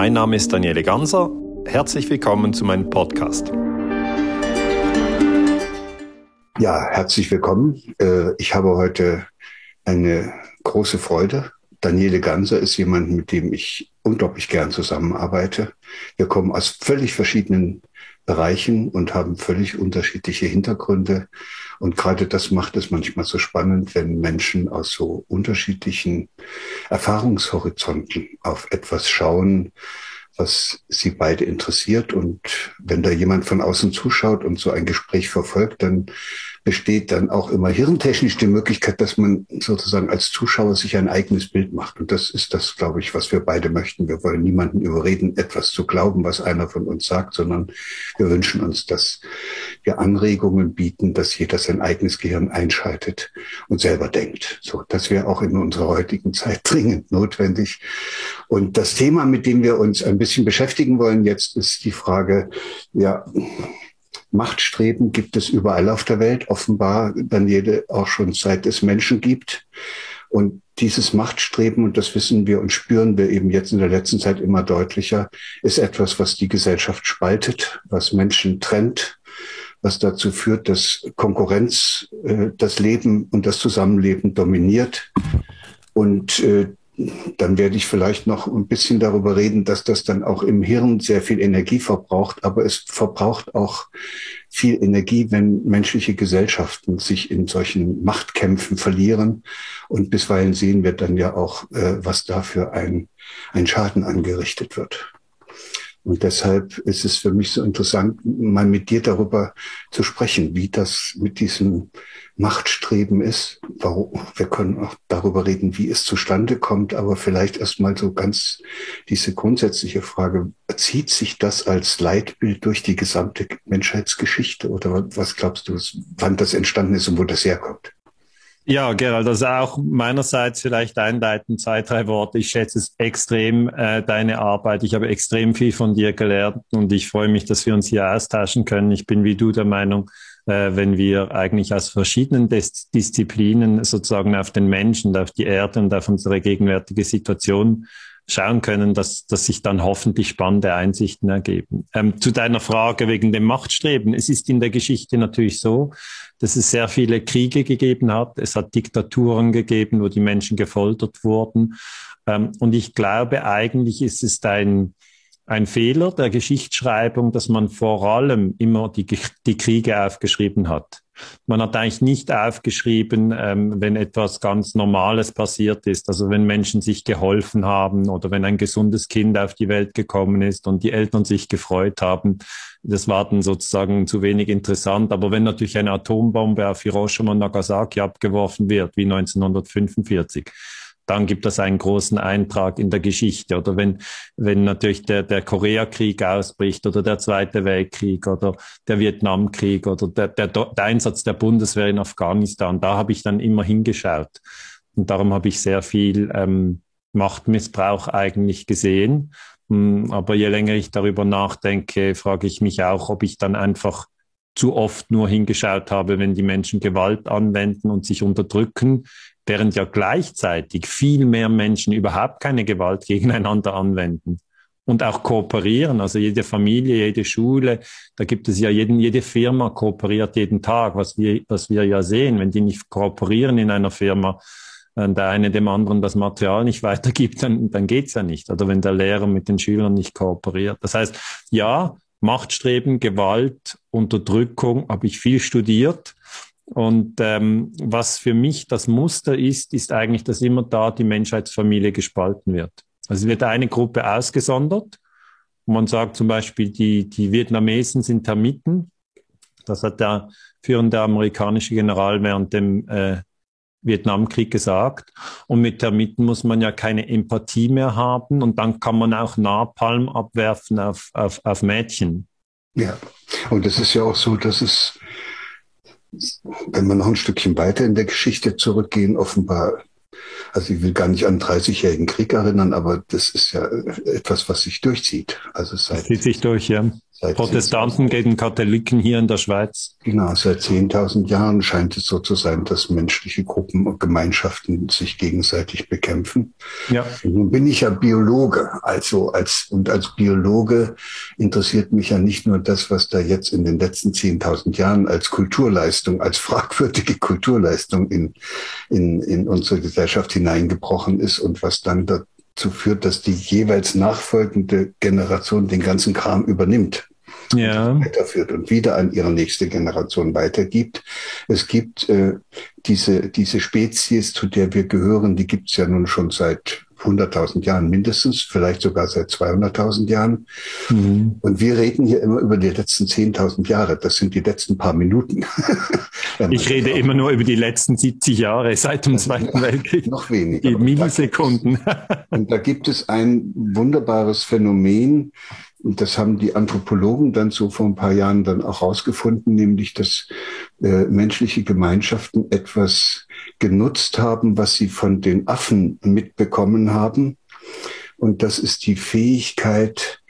Mein Name ist Daniele Ganser. Herzlich willkommen zu meinem Podcast. Ja, herzlich willkommen. Äh, ich habe heute eine große Freude. Daniele Ganser ist jemand, mit dem ich unglaublich gern zusammenarbeite. Wir kommen aus völlig verschiedenen Bereichen und haben völlig unterschiedliche Hintergründe. Und gerade das macht es manchmal so spannend, wenn Menschen aus so unterschiedlichen Erfahrungshorizonten auf etwas schauen, was sie beide interessiert. Und wenn da jemand von außen zuschaut und so ein Gespräch verfolgt, dann besteht dann auch immer hirntechnisch die Möglichkeit, dass man sozusagen als Zuschauer sich ein eigenes Bild macht. Und das ist das, glaube ich, was wir beide möchten. Wir wollen niemanden überreden, etwas zu glauben, was einer von uns sagt, sondern wir wünschen uns, dass wir Anregungen bieten, dass jeder sein eigenes Gehirn einschaltet und selber denkt. So, das wäre auch in unserer heutigen Zeit dringend notwendig. Und das Thema, mit dem wir uns ein bisschen beschäftigen wollen jetzt, ist die Frage, ja, Machtstreben gibt es überall auf der Welt, offenbar dann jede auch schon seit es Menschen gibt. Und dieses Machtstreben, und das wissen wir und spüren wir eben jetzt in der letzten Zeit immer deutlicher, ist etwas, was die Gesellschaft spaltet, was Menschen trennt, was dazu führt, dass Konkurrenz äh, das Leben und das Zusammenleben dominiert. Und äh, dann werde ich vielleicht noch ein bisschen darüber reden, dass das dann auch im Hirn sehr viel Energie verbraucht, aber es verbraucht auch viel Energie, wenn menschliche Gesellschaften sich in solchen Machtkämpfen verlieren. Und bisweilen sehen wir dann ja auch, äh, was dafür ein, ein Schaden angerichtet wird. Und deshalb ist es für mich so interessant, mal mit dir darüber zu sprechen, wie das mit diesem Machtstreben ist. Warum, wir können auch darüber reden, wie es zustande kommt, aber vielleicht erstmal so ganz diese grundsätzliche Frage, zieht sich das als Leitbild durch die gesamte Menschheitsgeschichte oder was glaubst du, wann das entstanden ist und wo das herkommt? Ja, Gerald, also auch meinerseits vielleicht einleitend zwei, drei Worte. Ich schätze es extrem, äh, deine Arbeit. Ich habe extrem viel von dir gelernt und ich freue mich, dass wir uns hier austauschen können. Ich bin wie du der Meinung, äh, wenn wir eigentlich aus verschiedenen Dis Disziplinen sozusagen auf den Menschen, auf die Erde und auf unsere gegenwärtige Situation schauen können, dass, dass sich dann hoffentlich spannende Einsichten ergeben. Ähm, zu deiner Frage wegen dem Machtstreben. Es ist in der Geschichte natürlich so, dass es sehr viele Kriege gegeben hat. Es hat Diktaturen gegeben, wo die Menschen gefoltert wurden. Ähm, und ich glaube, eigentlich ist es ein, ein Fehler der Geschichtsschreibung, dass man vor allem immer die, die Kriege aufgeschrieben hat. Man hat eigentlich nicht aufgeschrieben, ähm, wenn etwas ganz Normales passiert ist, also wenn Menschen sich geholfen haben oder wenn ein gesundes Kind auf die Welt gekommen ist und die Eltern sich gefreut haben. Das war dann sozusagen zu wenig interessant. Aber wenn natürlich eine Atombombe auf Hiroshima und Nagasaki abgeworfen wird, wie 1945, dann gibt es einen großen Eintrag in der Geschichte. Oder wenn, wenn natürlich der, der Koreakrieg ausbricht oder der Zweite Weltkrieg oder der Vietnamkrieg oder der, der, der Einsatz der Bundeswehr in Afghanistan, da habe ich dann immer hingeschaut. Und darum habe ich sehr viel ähm, Machtmissbrauch eigentlich gesehen. Hm, aber je länger ich darüber nachdenke, frage ich mich auch, ob ich dann einfach zu oft nur hingeschaut habe, wenn die Menschen Gewalt anwenden und sich unterdrücken, während ja gleichzeitig viel mehr Menschen überhaupt keine Gewalt gegeneinander anwenden und auch kooperieren. Also jede Familie, jede Schule, da gibt es ja jeden, jede Firma kooperiert jeden Tag, was wir, was wir ja sehen. Wenn die nicht kooperieren in einer Firma, wenn der eine dem anderen das Material nicht weitergibt, dann, dann geht's ja nicht. Oder wenn der Lehrer mit den Schülern nicht kooperiert. Das heißt, ja, Machtstreben, Gewalt, Unterdrückung habe ich viel studiert. Und ähm, was für mich das Muster ist, ist eigentlich, dass immer da die Menschheitsfamilie gespalten wird. Also wird eine Gruppe ausgesondert. Man sagt zum Beispiel, die, die Vietnamesen sind Termiten. Das hat der führende amerikanische General während dem äh, Vietnamkrieg gesagt. Und mit Termiten muss man ja keine Empathie mehr haben und dann kann man auch Napalm abwerfen auf, auf, auf Mädchen. Ja, und es ist ja auch so, dass es, wenn wir noch ein Stückchen weiter in der Geschichte zurückgehen, offenbar, also ich will gar nicht an den 30-jährigen Krieg erinnern, aber das ist ja etwas, was sich durchzieht. Also seit, das zieht sich durch, ja. Seit Protestanten gegen Katholiken hier in der Schweiz. Genau, seit 10.000 Jahren scheint es so zu sein, dass menschliche Gruppen und Gemeinschaften sich gegenseitig bekämpfen. Ja. Nun bin ich ja Biologe, also als, und als Biologe interessiert mich ja nicht nur das, was da jetzt in den letzten 10.000 Jahren als Kulturleistung, als fragwürdige Kulturleistung in, in, in unsere Gesellschaft hineingebrochen ist und was dann dazu führt, dass die jeweils nachfolgende Generation den ganzen Kram übernimmt ja. weiterführt und wieder an ihre nächste Generation weitergibt. Es gibt äh, diese, diese Spezies, zu der wir gehören, die gibt es ja nun schon seit 100.000 Jahren mindestens, vielleicht sogar seit 200.000 Jahren. Mhm. Und wir reden hier immer über die letzten 10.000 Jahre. Das sind die letzten paar Minuten. ich rede immer nur über die letzten 70 Jahre seit dem Zweiten Weltkrieg. Noch weniger. Die Millisekunden. Und da gibt es ein wunderbares Phänomen, und das haben die Anthropologen dann so vor ein paar Jahren dann auch rausgefunden, nämlich dass äh, menschliche Gemeinschaften etwas genutzt haben, was sie von den Affen mitbekommen haben. Und das ist die Fähigkeit,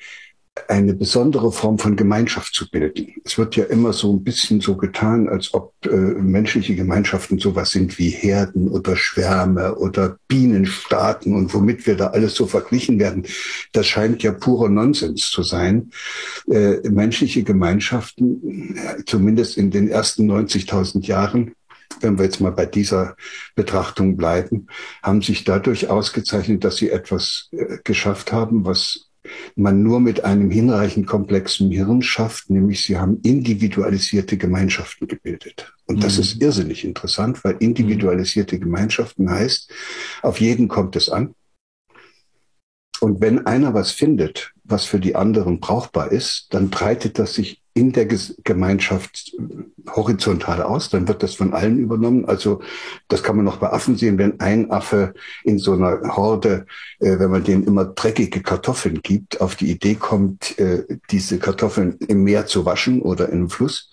eine besondere Form von Gemeinschaft zu bilden. Es wird ja immer so ein bisschen so getan, als ob äh, menschliche Gemeinschaften sowas sind wie Herden oder Schwärme oder Bienenstaaten und womit wir da alles so verglichen werden. Das scheint ja purer Nonsens zu sein. Äh, menschliche Gemeinschaften, zumindest in den ersten 90.000 Jahren, wenn wir jetzt mal bei dieser Betrachtung bleiben, haben sich dadurch ausgezeichnet, dass sie etwas äh, geschafft haben, was man nur mit einem hinreichend komplexen Hirn schafft, nämlich sie haben individualisierte Gemeinschaften gebildet. Und das mhm. ist irrsinnig interessant, weil individualisierte Gemeinschaften heißt, auf jeden kommt es an. Und wenn einer was findet, was für die anderen brauchbar ist, dann breitet das sich in der Gemeinschaft horizontal aus, dann wird das von allen übernommen. Also das kann man noch bei Affen sehen, wenn ein Affe in so einer Horde, äh, wenn man denen immer dreckige Kartoffeln gibt, auf die Idee kommt, äh, diese Kartoffeln im Meer zu waschen oder in einem Fluss,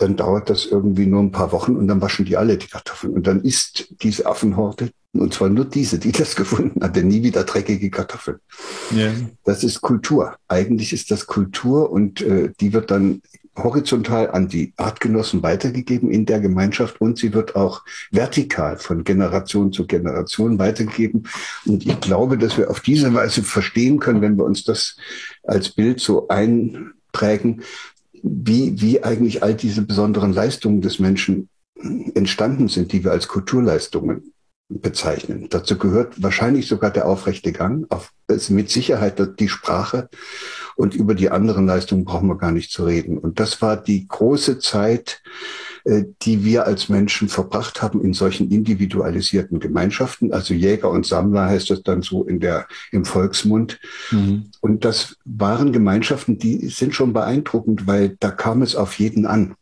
dann dauert das irgendwie nur ein paar Wochen und dann waschen die alle die Kartoffeln. Und dann ist diese Affenhorde, und zwar nur diese, die das gefunden hat, denn nie wieder dreckige Kartoffeln. Ja. Das ist Kultur. Eigentlich ist das Kultur und äh, die wird dann horizontal an die Artgenossen weitergegeben in der Gemeinschaft und sie wird auch vertikal von Generation zu Generation weitergegeben. Und ich glaube, dass wir auf diese Weise verstehen können, wenn wir uns das als Bild so einprägen, wie, wie eigentlich all diese besonderen Leistungen des Menschen entstanden sind, die wir als Kulturleistungen bezeichnen. Dazu gehört wahrscheinlich sogar der aufrechte Gang, auf, also mit Sicherheit die Sprache und über die anderen Leistungen brauchen wir gar nicht zu reden. Und das war die große Zeit, die wir als Menschen verbracht haben in solchen individualisierten Gemeinschaften. Also Jäger und Sammler heißt das dann so in der, im Volksmund. Mhm. Und das waren Gemeinschaften, die sind schon beeindruckend, weil da kam es auf jeden an.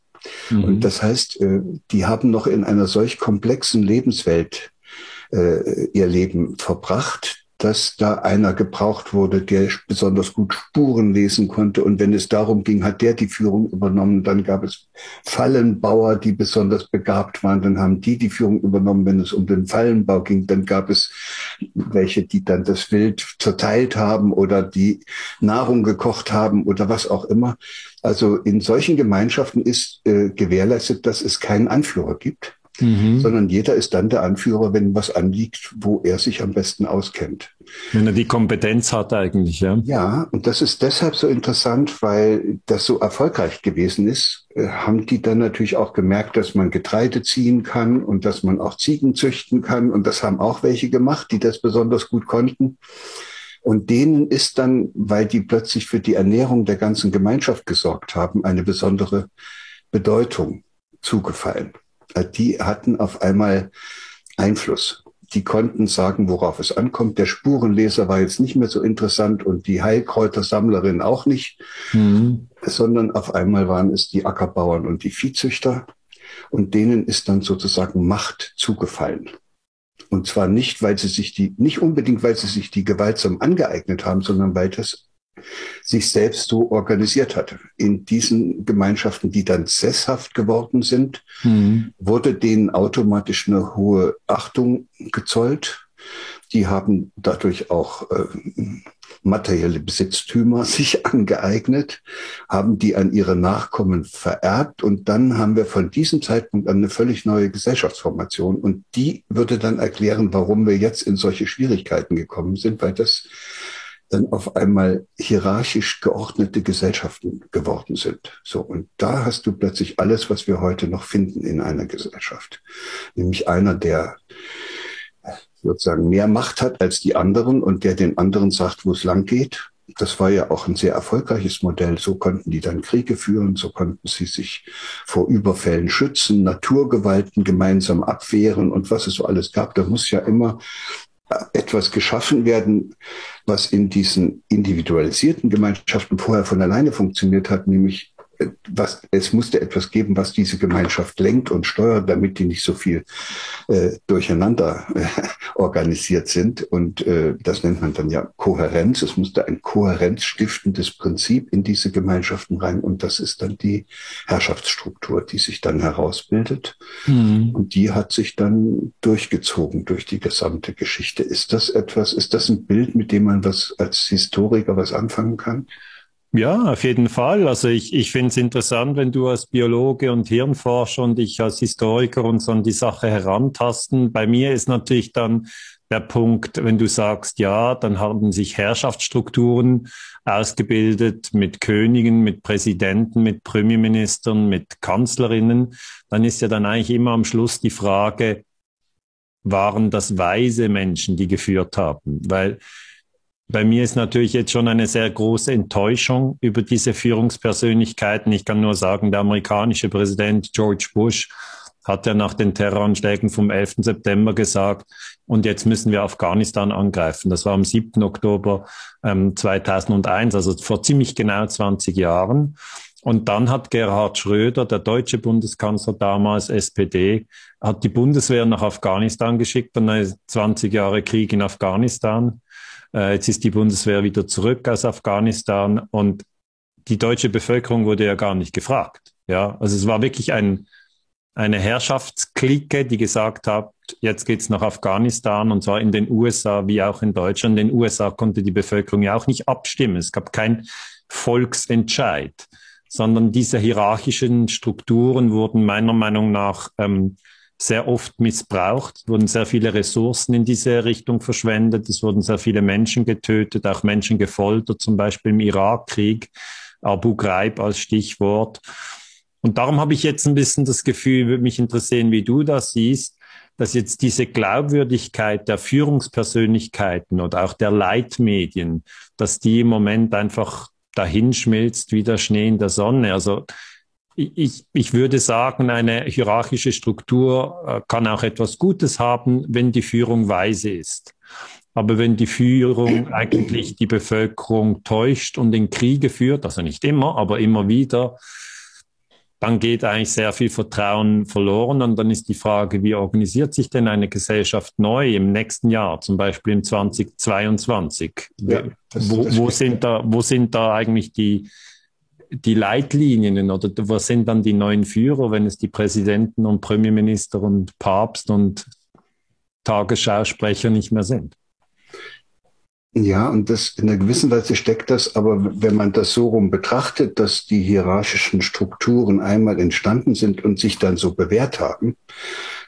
Mhm. Und das heißt, äh, die haben noch in einer solch komplexen Lebenswelt äh, ihr Leben verbracht, dass da einer gebraucht wurde, der besonders gut Spuren lesen konnte. Und wenn es darum ging, hat der die Führung übernommen. Dann gab es Fallenbauer, die besonders begabt waren. Dann haben die die Führung übernommen. Wenn es um den Fallenbau ging, dann gab es welche, die dann das Wild zerteilt haben oder die Nahrung gekocht haben oder was auch immer. Also in solchen Gemeinschaften ist äh, gewährleistet, dass es keinen Anführer gibt mhm. sondern jeder ist dann der Anführer, wenn was anliegt, wo er sich am besten auskennt. Wenn er die Kompetenz hat eigentlich, ja. Ja, und das ist deshalb so interessant, weil das so erfolgreich gewesen ist, äh, haben die dann natürlich auch gemerkt, dass man Getreide ziehen kann und dass man auch Ziegen züchten kann. Und das haben auch welche gemacht, die das besonders gut konnten. Und denen ist dann, weil die plötzlich für die Ernährung der ganzen Gemeinschaft gesorgt haben, eine besondere Bedeutung zugefallen. Äh, die hatten auf einmal Einfluss. Die konnten sagen, worauf es ankommt. Der Spurenleser war jetzt nicht mehr so interessant und die Heilkräutersammlerin auch nicht, mhm. sondern auf einmal waren es die Ackerbauern und die Viehzüchter und denen ist dann sozusagen Macht zugefallen. Und zwar nicht, weil sie sich die, nicht unbedingt, weil sie sich die gewaltsam angeeignet haben, sondern weil das sich selbst so organisiert hatte. In diesen Gemeinschaften, die dann sesshaft geworden sind, mhm. wurde denen automatisch eine hohe Achtung gezollt. Die haben dadurch auch äh, materielle Besitztümer sich angeeignet, haben die an ihre Nachkommen vererbt und dann haben wir von diesem Zeitpunkt an eine völlig neue Gesellschaftsformation und die würde dann erklären, warum wir jetzt in solche Schwierigkeiten gekommen sind, weil das dann auf einmal hierarchisch geordnete Gesellschaften geworden sind. So. Und da hast du plötzlich alles, was wir heute noch finden in einer Gesellschaft. Nämlich einer, der sozusagen mehr Macht hat als die anderen und der den anderen sagt, wo es lang geht. Das war ja auch ein sehr erfolgreiches Modell. So konnten die dann Kriege führen, so konnten sie sich vor Überfällen schützen, Naturgewalten gemeinsam abwehren und was es so alles gab. Da muss ja immer etwas geschaffen werden, was in diesen individualisierten Gemeinschaften vorher von alleine funktioniert hat, nämlich was, es musste etwas geben, was diese Gemeinschaft lenkt und steuert, damit die nicht so viel äh, durcheinander äh, organisiert sind. Und äh, das nennt man dann ja Kohärenz. Es musste ein kohärenzstiftendes Prinzip in diese Gemeinschaften rein. Und das ist dann die Herrschaftsstruktur, die sich dann herausbildet. Mhm. Und die hat sich dann durchgezogen durch die gesamte Geschichte. Ist das etwas, ist das ein Bild, mit dem man was als Historiker was anfangen kann? Ja, auf jeden Fall. Also ich, ich finde es interessant, wenn du als Biologe und Hirnforscher und ich als Historiker uns an die Sache herantasten. Bei mir ist natürlich dann der Punkt, wenn du sagst, ja, dann haben sich Herrschaftsstrukturen ausgebildet mit Königen, mit Präsidenten, mit Premierministern, mit Kanzlerinnen, dann ist ja dann eigentlich immer am Schluss die Frage, waren das weise Menschen, die geführt haben? Weil bei mir ist natürlich jetzt schon eine sehr große Enttäuschung über diese Führungspersönlichkeiten. Ich kann nur sagen, der amerikanische Präsident George Bush hat ja nach den Terroranschlägen vom 11. September gesagt, und jetzt müssen wir Afghanistan angreifen. Das war am 7. Oktober ähm, 2001, also vor ziemlich genau 20 Jahren. Und dann hat Gerhard Schröder, der deutsche Bundeskanzler damals, SPD, hat die Bundeswehr nach Afghanistan geschickt, dann 20 Jahre Krieg in Afghanistan. Äh, jetzt ist die Bundeswehr wieder zurück aus Afghanistan und die deutsche Bevölkerung wurde ja gar nicht gefragt. Ja, also es war wirklich ein, eine Herrschaftsklicke, die gesagt hat, jetzt geht's nach Afghanistan und zwar in den USA wie auch in Deutschland. In den USA konnte die Bevölkerung ja auch nicht abstimmen. Es gab kein Volksentscheid, sondern diese hierarchischen Strukturen wurden meiner Meinung nach ähm, sehr oft missbraucht. Es wurden sehr viele Ressourcen in diese Richtung verschwendet. Es wurden sehr viele Menschen getötet, auch Menschen gefoltert, zum Beispiel im Irakkrieg, Abu Ghraib als Stichwort. Und darum habe ich jetzt ein bisschen das Gefühl, würde mich interessieren, wie du das siehst, dass jetzt diese Glaubwürdigkeit der Führungspersönlichkeiten oder auch der Leitmedien, dass die im Moment einfach dahinschmilzt wie der Schnee in der Sonne. Also ich, ich würde sagen, eine hierarchische Struktur äh, kann auch etwas Gutes haben, wenn die Führung weise ist. Aber wenn die Führung eigentlich die Bevölkerung täuscht und in Kriege führt, also nicht immer, aber immer wieder, dann geht eigentlich sehr viel Vertrauen verloren. Und dann ist die Frage, wie organisiert sich denn eine Gesellschaft neu im nächsten Jahr, zum Beispiel im 2022? Ja, das, wo, wo sind da, wo sind da eigentlich die, die Leitlinien oder was sind dann die neuen Führer, wenn es die Präsidenten und Premierminister und Papst und Tagesschausprecher nicht mehr sind? Ja, und das in einer gewissen Weise steckt das, aber wenn man das so rum betrachtet, dass die hierarchischen Strukturen einmal entstanden sind und sich dann so bewährt haben,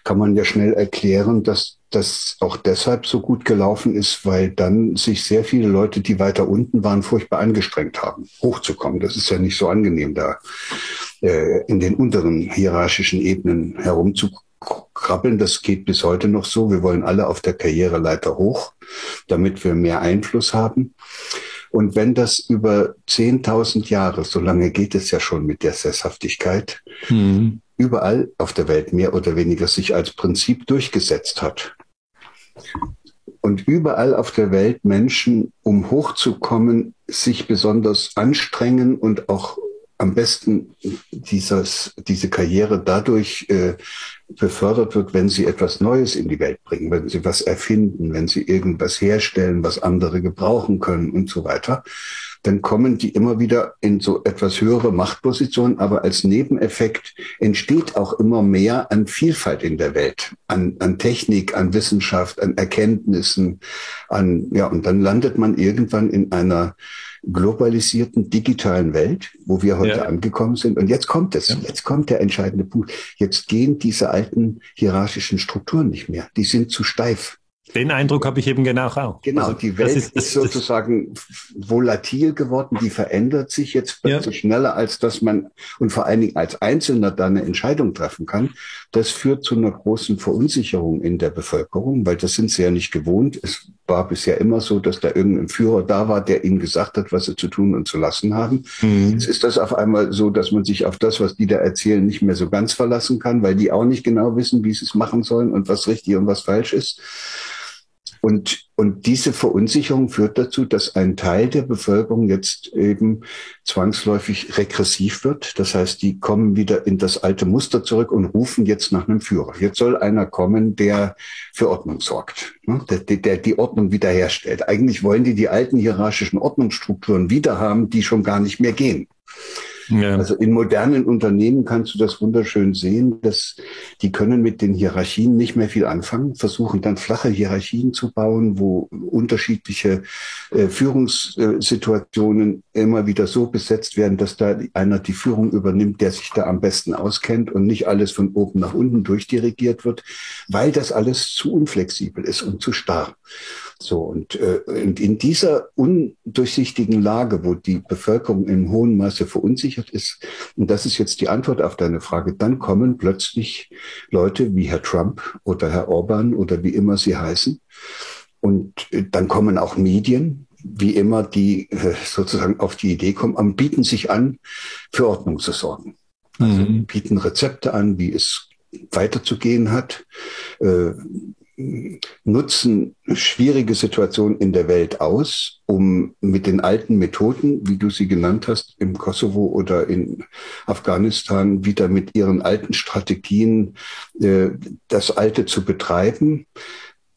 kann man ja schnell erklären, dass das auch deshalb so gut gelaufen ist, weil dann sich sehr viele Leute, die weiter unten waren, furchtbar angestrengt haben, hochzukommen. Das ist ja nicht so angenehm, da äh, in den unteren hierarchischen Ebenen herumzukrabbeln. Das geht bis heute noch so. Wir wollen alle auf der Karriereleiter hoch, damit wir mehr Einfluss haben. Und wenn das über 10.000 Jahre, so lange geht es ja schon mit der Sesshaftigkeit, hm. überall auf der Welt mehr oder weniger sich als Prinzip durchgesetzt hat. Und überall auf der Welt Menschen, um hochzukommen, sich besonders anstrengen und auch am besten dieses, diese Karriere dadurch äh, befördert wird, wenn sie etwas Neues in die Welt bringen, wenn sie was erfinden, wenn sie irgendwas herstellen, was andere gebrauchen können und so weiter. Dann kommen die immer wieder in so etwas höhere Machtpositionen, aber als Nebeneffekt entsteht auch immer mehr an Vielfalt in der Welt, an, an Technik, an Wissenschaft, an Erkenntnissen, an, ja, und dann landet man irgendwann in einer globalisierten digitalen Welt, wo wir heute ja. angekommen sind. Und jetzt kommt es, ja. jetzt kommt der entscheidende Punkt. Jetzt gehen diese alten hierarchischen Strukturen nicht mehr. Die sind zu steif. Den Eindruck habe ich eben genau auch. Genau, also, die Welt ist, ist, sozusagen volatil geworden, die verändert sich jetzt ja. schneller, als dass man und vor allen Dingen als Einzelner da eine Entscheidung treffen kann. Das führt zu einer großen Verunsicherung in der Bevölkerung, weil das sind sie ja nicht gewohnt. Es war bisher immer so, dass da irgendein Führer da war, der ihnen gesagt hat, was sie zu tun und zu lassen haben. Mhm. Jetzt ist das auf einmal so, dass man sich auf das, was die da erzählen, nicht mehr so ganz verlassen kann, weil die auch nicht genau wissen, wie sie es machen sollen und was richtig und was falsch ist. Und, und diese Verunsicherung führt dazu, dass ein Teil der Bevölkerung jetzt eben zwangsläufig regressiv wird. Das heißt, die kommen wieder in das alte Muster zurück und rufen jetzt nach einem Führer. Jetzt soll einer kommen, der für Ordnung sorgt, ne? der, der die Ordnung wiederherstellt. Eigentlich wollen die die alten hierarchischen Ordnungsstrukturen wiederhaben, die schon gar nicht mehr gehen. Ja. Also in modernen Unternehmen kannst du das wunderschön sehen, dass die können mit den Hierarchien nicht mehr viel anfangen, versuchen dann flache Hierarchien zu bauen, wo unterschiedliche äh, Führungssituationen immer wieder so besetzt werden, dass da einer die Führung übernimmt, der sich da am besten auskennt und nicht alles von oben nach unten durchdirigiert wird, weil das alles zu unflexibel ist und zu starr. So, und, äh, und in dieser undurchsichtigen Lage, wo die Bevölkerung in hohem Maße verunsichert ist, und das ist jetzt die Antwort auf deine Frage, dann kommen plötzlich Leute wie Herr Trump oder Herr Orban oder wie immer sie heißen. Und äh, dann kommen auch Medien, wie immer, die äh, sozusagen auf die Idee kommen, am bieten sich an, für Ordnung zu sorgen. Also mhm. bieten Rezepte an, wie es weiterzugehen hat, äh, nutzen schwierige Situationen in der Welt aus, um mit den alten Methoden, wie du sie genannt hast, im Kosovo oder in Afghanistan, wieder mit ihren alten Strategien äh, das Alte zu betreiben.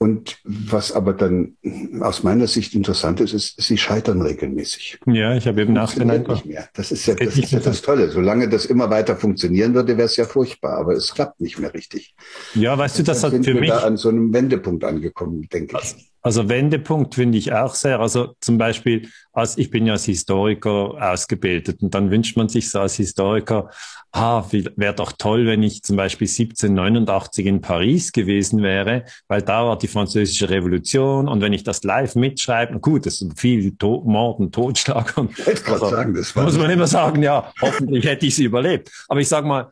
Und was aber dann aus meiner Sicht interessant ist, ist, sie scheitern regelmäßig. Ja, ich habe eben nach den nicht mehr. Das ist ja das, ist ja das Tolle. Solange das immer weiter funktionieren würde, wäre es ja furchtbar. Aber es klappt nicht mehr richtig. Ja, weißt du, das hat für mich da an so einem Wendepunkt angekommen, denke ich. Also Wendepunkt finde ich auch sehr. Also zum Beispiel, als ich bin ja als Historiker ausgebildet und dann wünscht man sich so als Historiker, ah, wäre doch toll, wenn ich zum Beispiel 1789 in Paris gewesen wäre, weil da war die französische Revolution und wenn ich das live mitschreibe, gut, das ist viel to Mord und Totschlag und ich also, sagen, das muss man immer sagen, ja, hoffentlich hätte ich sie überlebt. Aber ich sag mal,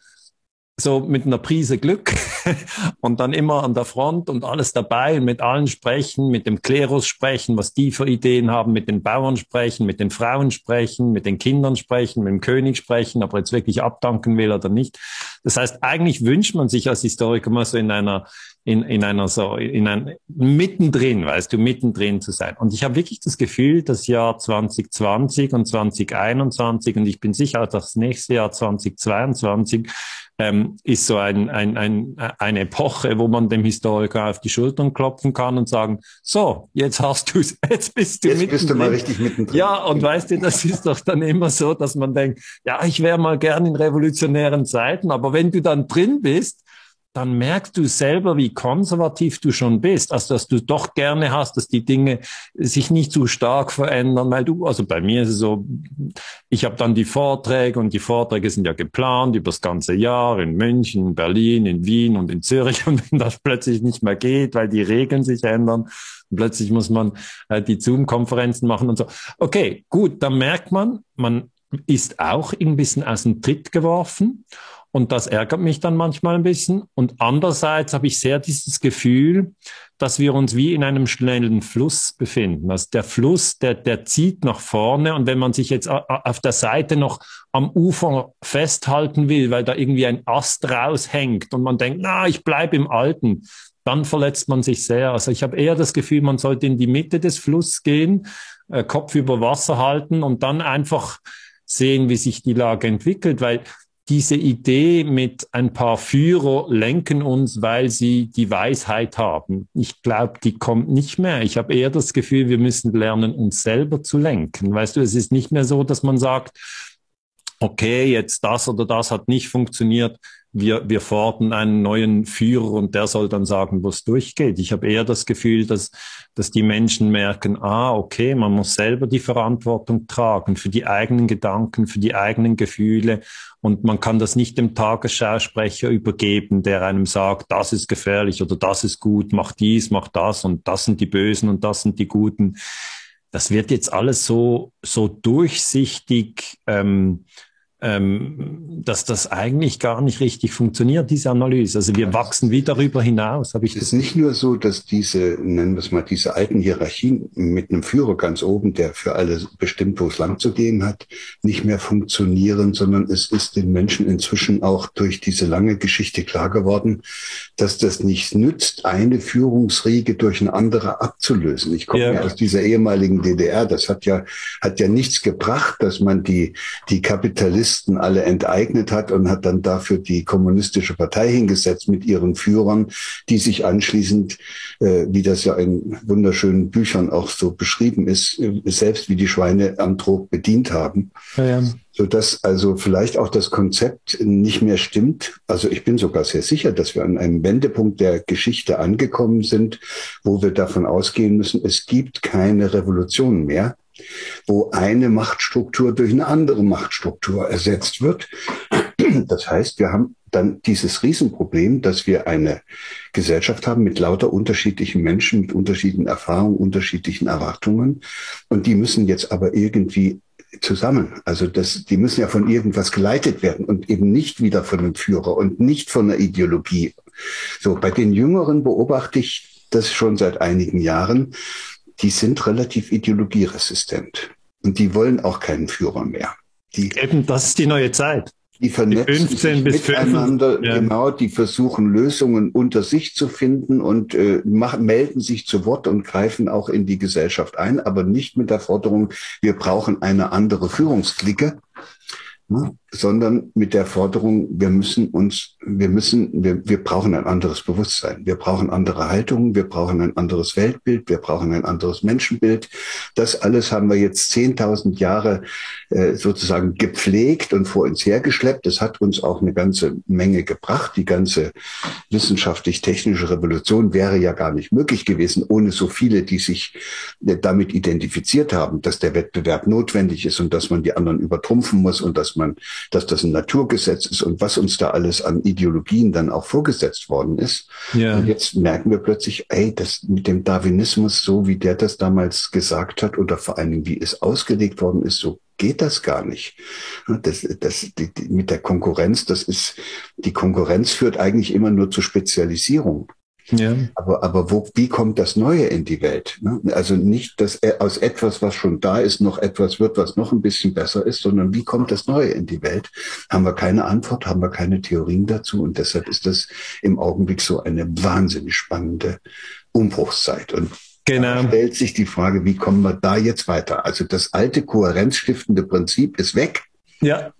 so mit einer Prise Glück und dann immer an der Front und alles dabei und mit allen sprechen, mit dem Klerus sprechen, was die für Ideen haben, mit den Bauern sprechen, mit den Frauen sprechen, mit den Kindern sprechen, mit dem König sprechen, ob er jetzt wirklich abdanken will oder nicht. Das heißt, eigentlich wünscht man sich als Historiker mal so in einer in, in einer so, in ein, mittendrin, weißt du, mittendrin zu sein. Und ich habe wirklich das Gefühl, das Jahr 2020 und 2021 und ich bin sicher, das nächste Jahr 2022 ähm, ist so ein, ein, ein, eine Epoche, wo man dem Historiker auf die Schultern klopfen kann und sagen, so, jetzt hast du es, jetzt bist du Jetzt bist du mal richtig mittendrin. Ja, und weißt du, das ist doch dann immer so, dass man denkt, ja, ich wäre mal gern in revolutionären Zeiten, aber wenn du dann drin bist, dann merkst du selber, wie konservativ du schon bist, also dass du doch gerne hast, dass die Dinge sich nicht zu stark verändern, weil du, also bei mir ist es so, ich habe dann die Vorträge und die Vorträge sind ja geplant über das ganze Jahr in München, in Berlin, in Wien und in Zürich. Und wenn das plötzlich nicht mehr geht, weil die Regeln sich ändern, plötzlich muss man äh, die Zoom-Konferenzen machen und so. Okay, gut, dann merkt man, man ist auch ein bisschen aus dem Tritt geworfen und das ärgert mich dann manchmal ein bisschen. Und andererseits habe ich sehr dieses Gefühl, dass wir uns wie in einem schnellen Fluss befinden. Also der Fluss, der, der zieht nach vorne. Und wenn man sich jetzt auf der Seite noch am Ufer festhalten will, weil da irgendwie ein Ast raushängt und man denkt, na, ich bleibe im Alten, dann verletzt man sich sehr. Also ich habe eher das Gefühl, man sollte in die Mitte des Flusses gehen, äh, Kopf über Wasser halten und dann einfach sehen, wie sich die Lage entwickelt, weil diese Idee mit ein paar Führer lenken uns, weil sie die Weisheit haben. Ich glaube, die kommt nicht mehr. Ich habe eher das Gefühl, wir müssen lernen, uns selber zu lenken. Weißt du, es ist nicht mehr so, dass man sagt, okay, jetzt das oder das hat nicht funktioniert wir, wir fordern einen neuen Führer und der soll dann sagen, wo es durchgeht. Ich habe eher das Gefühl, dass, dass die Menschen merken, ah, okay, man muss selber die Verantwortung tragen für die eigenen Gedanken, für die eigenen Gefühle und man kann das nicht dem Tagesschausprecher übergeben, der einem sagt, das ist gefährlich oder das ist gut, mach dies, mach das und das sind die Bösen und das sind die Guten. Das wird jetzt alles so, so durchsichtig. Ähm, ähm, dass das eigentlich gar nicht richtig funktioniert, diese Analyse. Also wir wachsen wie darüber hinaus. Habe ich es ist nicht nur so, dass diese, nennen wir es mal, diese alten Hierarchien mit einem Führer ganz oben, der für alle bestimmt, wo es lang zu gehen hat, nicht mehr funktionieren, sondern es ist den Menschen inzwischen auch durch diese lange Geschichte klar geworden, dass das nichts nützt, eine Führungsriege durch eine andere abzulösen. Ich komme ja. ja aus dieser ehemaligen DDR. Das hat ja, hat ja nichts gebracht, dass man die, die Kapitalisten Kommunisten alle enteignet hat und hat dann dafür die kommunistische Partei hingesetzt mit ihren Führern, die sich anschließend, äh, wie das ja in wunderschönen Büchern auch so beschrieben ist, äh, selbst wie die Schweine am Trog bedient haben. Ja, ja. Sodass also vielleicht auch das Konzept nicht mehr stimmt. Also ich bin sogar sehr sicher, dass wir an einem Wendepunkt der Geschichte angekommen sind, wo wir davon ausgehen müssen, es gibt keine Revolution mehr, wo eine Machtstruktur durch eine andere Machtstruktur ersetzt wird. Das heißt, wir haben dann dieses Riesenproblem, dass wir eine Gesellschaft haben mit lauter unterschiedlichen Menschen, mit unterschiedlichen Erfahrungen, unterschiedlichen Erwartungen. Und die müssen jetzt aber irgendwie zusammen. Also das, die müssen ja von irgendwas geleitet werden und eben nicht wieder von einem Führer und nicht von einer Ideologie. So, bei den Jüngeren beobachte ich das schon seit einigen Jahren, die sind relativ ideologieresistent. Und die wollen auch keinen Führer mehr. Die, Eben, das ist die neue Zeit. Die vernetzen die sich miteinander, 5, ja. genau, die versuchen Lösungen unter sich zu finden und äh, machen, melden sich zu Wort und greifen auch in die Gesellschaft ein, aber nicht mit der Forderung, wir brauchen eine andere Führungsklicke, ne, sondern mit der Forderung, wir müssen uns, wir müssen, wir, wir brauchen ein anderes Bewusstsein, wir brauchen andere Haltungen, wir brauchen ein anderes Weltbild, wir brauchen ein anderes Menschenbild. Das alles haben wir jetzt 10.000 Jahre äh, sozusagen gepflegt und vor uns hergeschleppt. Das hat uns auch eine ganze Menge gebracht. Die ganze wissenschaftlich-technische Revolution wäre ja gar nicht möglich gewesen, ohne so viele, die sich äh, damit identifiziert haben, dass der Wettbewerb notwendig ist und dass man die anderen übertrumpfen muss und dass man dass das ein Naturgesetz ist und was uns da alles an Ideologien dann auch vorgesetzt worden ist. Ja. Und jetzt merken wir plötzlich, ey, das mit dem Darwinismus, so wie der das damals gesagt hat oder vor allen Dingen wie es ausgelegt worden ist, so geht das gar nicht. Das, das, die, die, mit der Konkurrenz, das ist, die Konkurrenz führt eigentlich immer nur zur Spezialisierung. Ja. Aber, aber wo, wie kommt das Neue in die Welt? Ne? Also nicht, dass aus etwas, was schon da ist, noch etwas wird, was noch ein bisschen besser ist, sondern wie kommt das Neue in die Welt? Haben wir keine Antwort, haben wir keine Theorien dazu und deshalb ist das im Augenblick so eine wahnsinnig spannende Umbruchszeit. Und Genau. Da stellt sich die Frage, wie kommen wir da jetzt weiter? Also das alte kohärenzstiftende Prinzip ist weg. Ja.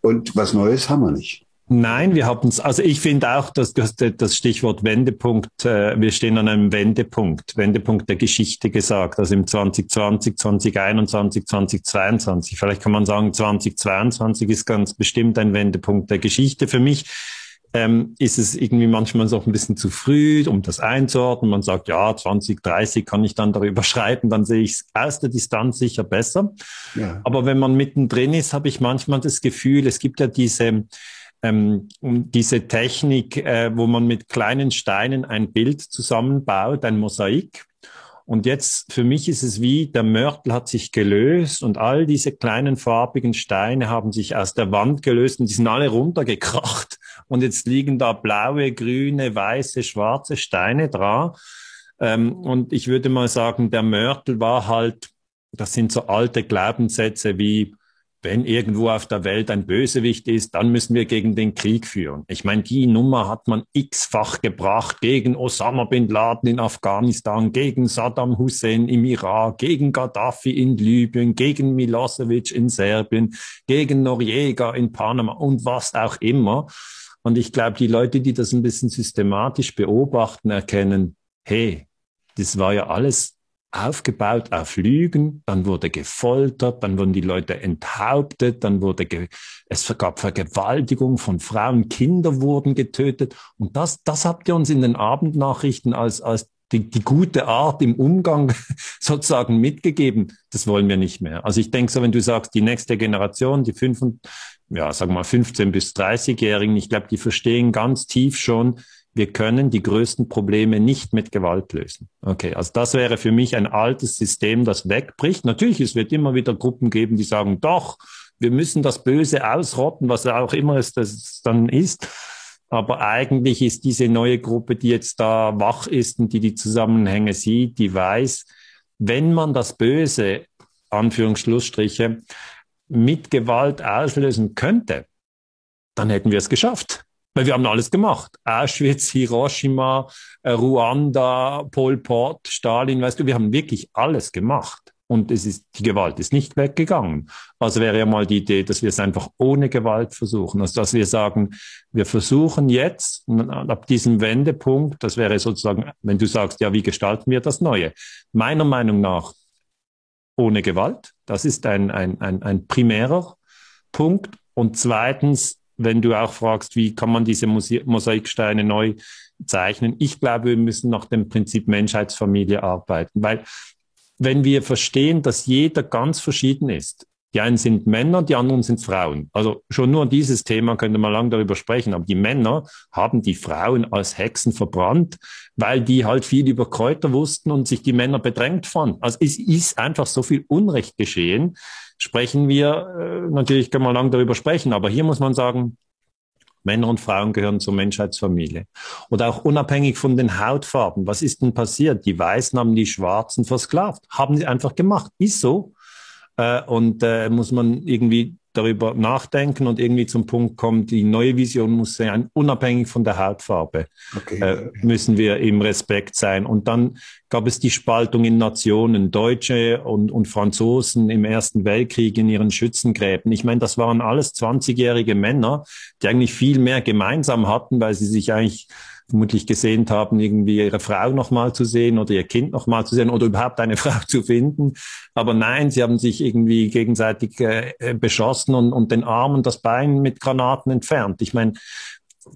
Und was Neues haben wir nicht. Nein, wir haben es, also ich finde auch, dass das, Stichwort Wendepunkt, äh, wir stehen an einem Wendepunkt, Wendepunkt der Geschichte gesagt, also im 2020, 2021, 2022. Vielleicht kann man sagen, 2022 ist ganz bestimmt ein Wendepunkt der Geschichte. Für mich ähm, ist es irgendwie manchmal so ein bisschen zu früh, um das einzuordnen. Man sagt, ja, 2030 kann ich dann darüber schreiben, dann sehe ich es aus der Distanz sicher besser. Ja. Aber wenn man mittendrin ist, habe ich manchmal das Gefühl, es gibt ja diese ähm, diese Technik, äh, wo man mit kleinen Steinen ein Bild zusammenbaut, ein Mosaik. Und jetzt, für mich ist es wie, der Mörtel hat sich gelöst und all diese kleinen farbigen Steine haben sich aus der Wand gelöst und die sind alle runtergekracht. Und jetzt liegen da blaue, grüne, weiße, schwarze Steine dran. Ähm, und ich würde mal sagen, der Mörtel war halt, das sind so alte Glaubenssätze wie, wenn irgendwo auf der Welt ein Bösewicht ist, dann müssen wir gegen den Krieg führen. Ich meine, die Nummer hat man x-fach gebracht gegen Osama bin Laden in Afghanistan, gegen Saddam Hussein im Irak, gegen Gaddafi in Libyen, gegen Milosevic in Serbien, gegen Noriega in Panama und was auch immer. Und ich glaube, die Leute, die das ein bisschen systematisch beobachten, erkennen, hey, das war ja alles aufgebaut auf Lügen, dann wurde gefoltert, dann wurden die Leute enthauptet, dann wurde ge es gab Vergewaltigung von Frauen, Kinder wurden getötet und das, das habt ihr uns in den Abendnachrichten als, als die, die gute Art im Umgang sozusagen mitgegeben. Das wollen wir nicht mehr. Also ich denke so, wenn du sagst, die nächste Generation, die fünf, ja, sagen wir mal 15 bis 30-Jährigen, ich glaube, die verstehen ganz tief schon, wir können die größten Probleme nicht mit Gewalt lösen. Okay, also das wäre für mich ein altes System, das wegbricht. Natürlich, es wird immer wieder Gruppen geben, die sagen, doch, wir müssen das Böse ausrotten, was auch immer es das dann ist. Aber eigentlich ist diese neue Gruppe, die jetzt da wach ist und die die Zusammenhänge sieht, die weiß, wenn man das Böse, Anführungsschlussstriche, mit Gewalt auslösen könnte, dann hätten wir es geschafft. Weil wir haben alles gemacht. Auschwitz, Hiroshima, äh, Ruanda, Pol Pot, Stalin, weißt du, wir haben wirklich alles gemacht. Und es ist, die Gewalt ist nicht weggegangen. Also wäre ja mal die Idee, dass wir es einfach ohne Gewalt versuchen. Also dass wir sagen, wir versuchen jetzt ab diesem Wendepunkt, das wäre sozusagen, wenn du sagst, ja, wie gestalten wir das Neue? Meiner Meinung nach ohne Gewalt. Das ist ein, ein, ein, ein primärer Punkt. Und zweitens wenn du auch fragst, wie kann man diese Mosaiksteine neu zeichnen, ich glaube, wir müssen nach dem Prinzip Menschheitsfamilie arbeiten, weil wenn wir verstehen, dass jeder ganz verschieden ist, die einen sind Männer, die anderen sind Frauen. Also schon nur dieses Thema könnte man lang darüber sprechen. Aber die Männer haben die Frauen als Hexen verbrannt, weil die halt viel über Kräuter wussten und sich die Männer bedrängt fanden. Also es ist einfach so viel Unrecht geschehen, sprechen wir, äh, natürlich können wir lang darüber sprechen, aber hier muss man sagen, Männer und Frauen gehören zur Menschheitsfamilie. Oder auch unabhängig von den Hautfarben. Was ist denn passiert? Die Weißen haben die Schwarzen versklavt. Haben sie einfach gemacht. Ist so. Äh, und äh, muss man irgendwie darüber nachdenken und irgendwie zum Punkt kommen, die neue Vision muss sein, unabhängig von der Hautfarbe, okay. äh, müssen wir im Respekt sein. Und dann gab es die Spaltung in Nationen, Deutsche und, und Franzosen im Ersten Weltkrieg in ihren Schützengräben. Ich meine, das waren alles 20-jährige Männer, die eigentlich viel mehr gemeinsam hatten, weil sie sich eigentlich vermutlich gesehnt haben, irgendwie ihre Frau nochmal zu sehen oder ihr Kind nochmal zu sehen oder überhaupt eine Frau zu finden. Aber nein, sie haben sich irgendwie gegenseitig äh, beschossen und, und den Arm und das Bein mit Granaten entfernt. Ich meine,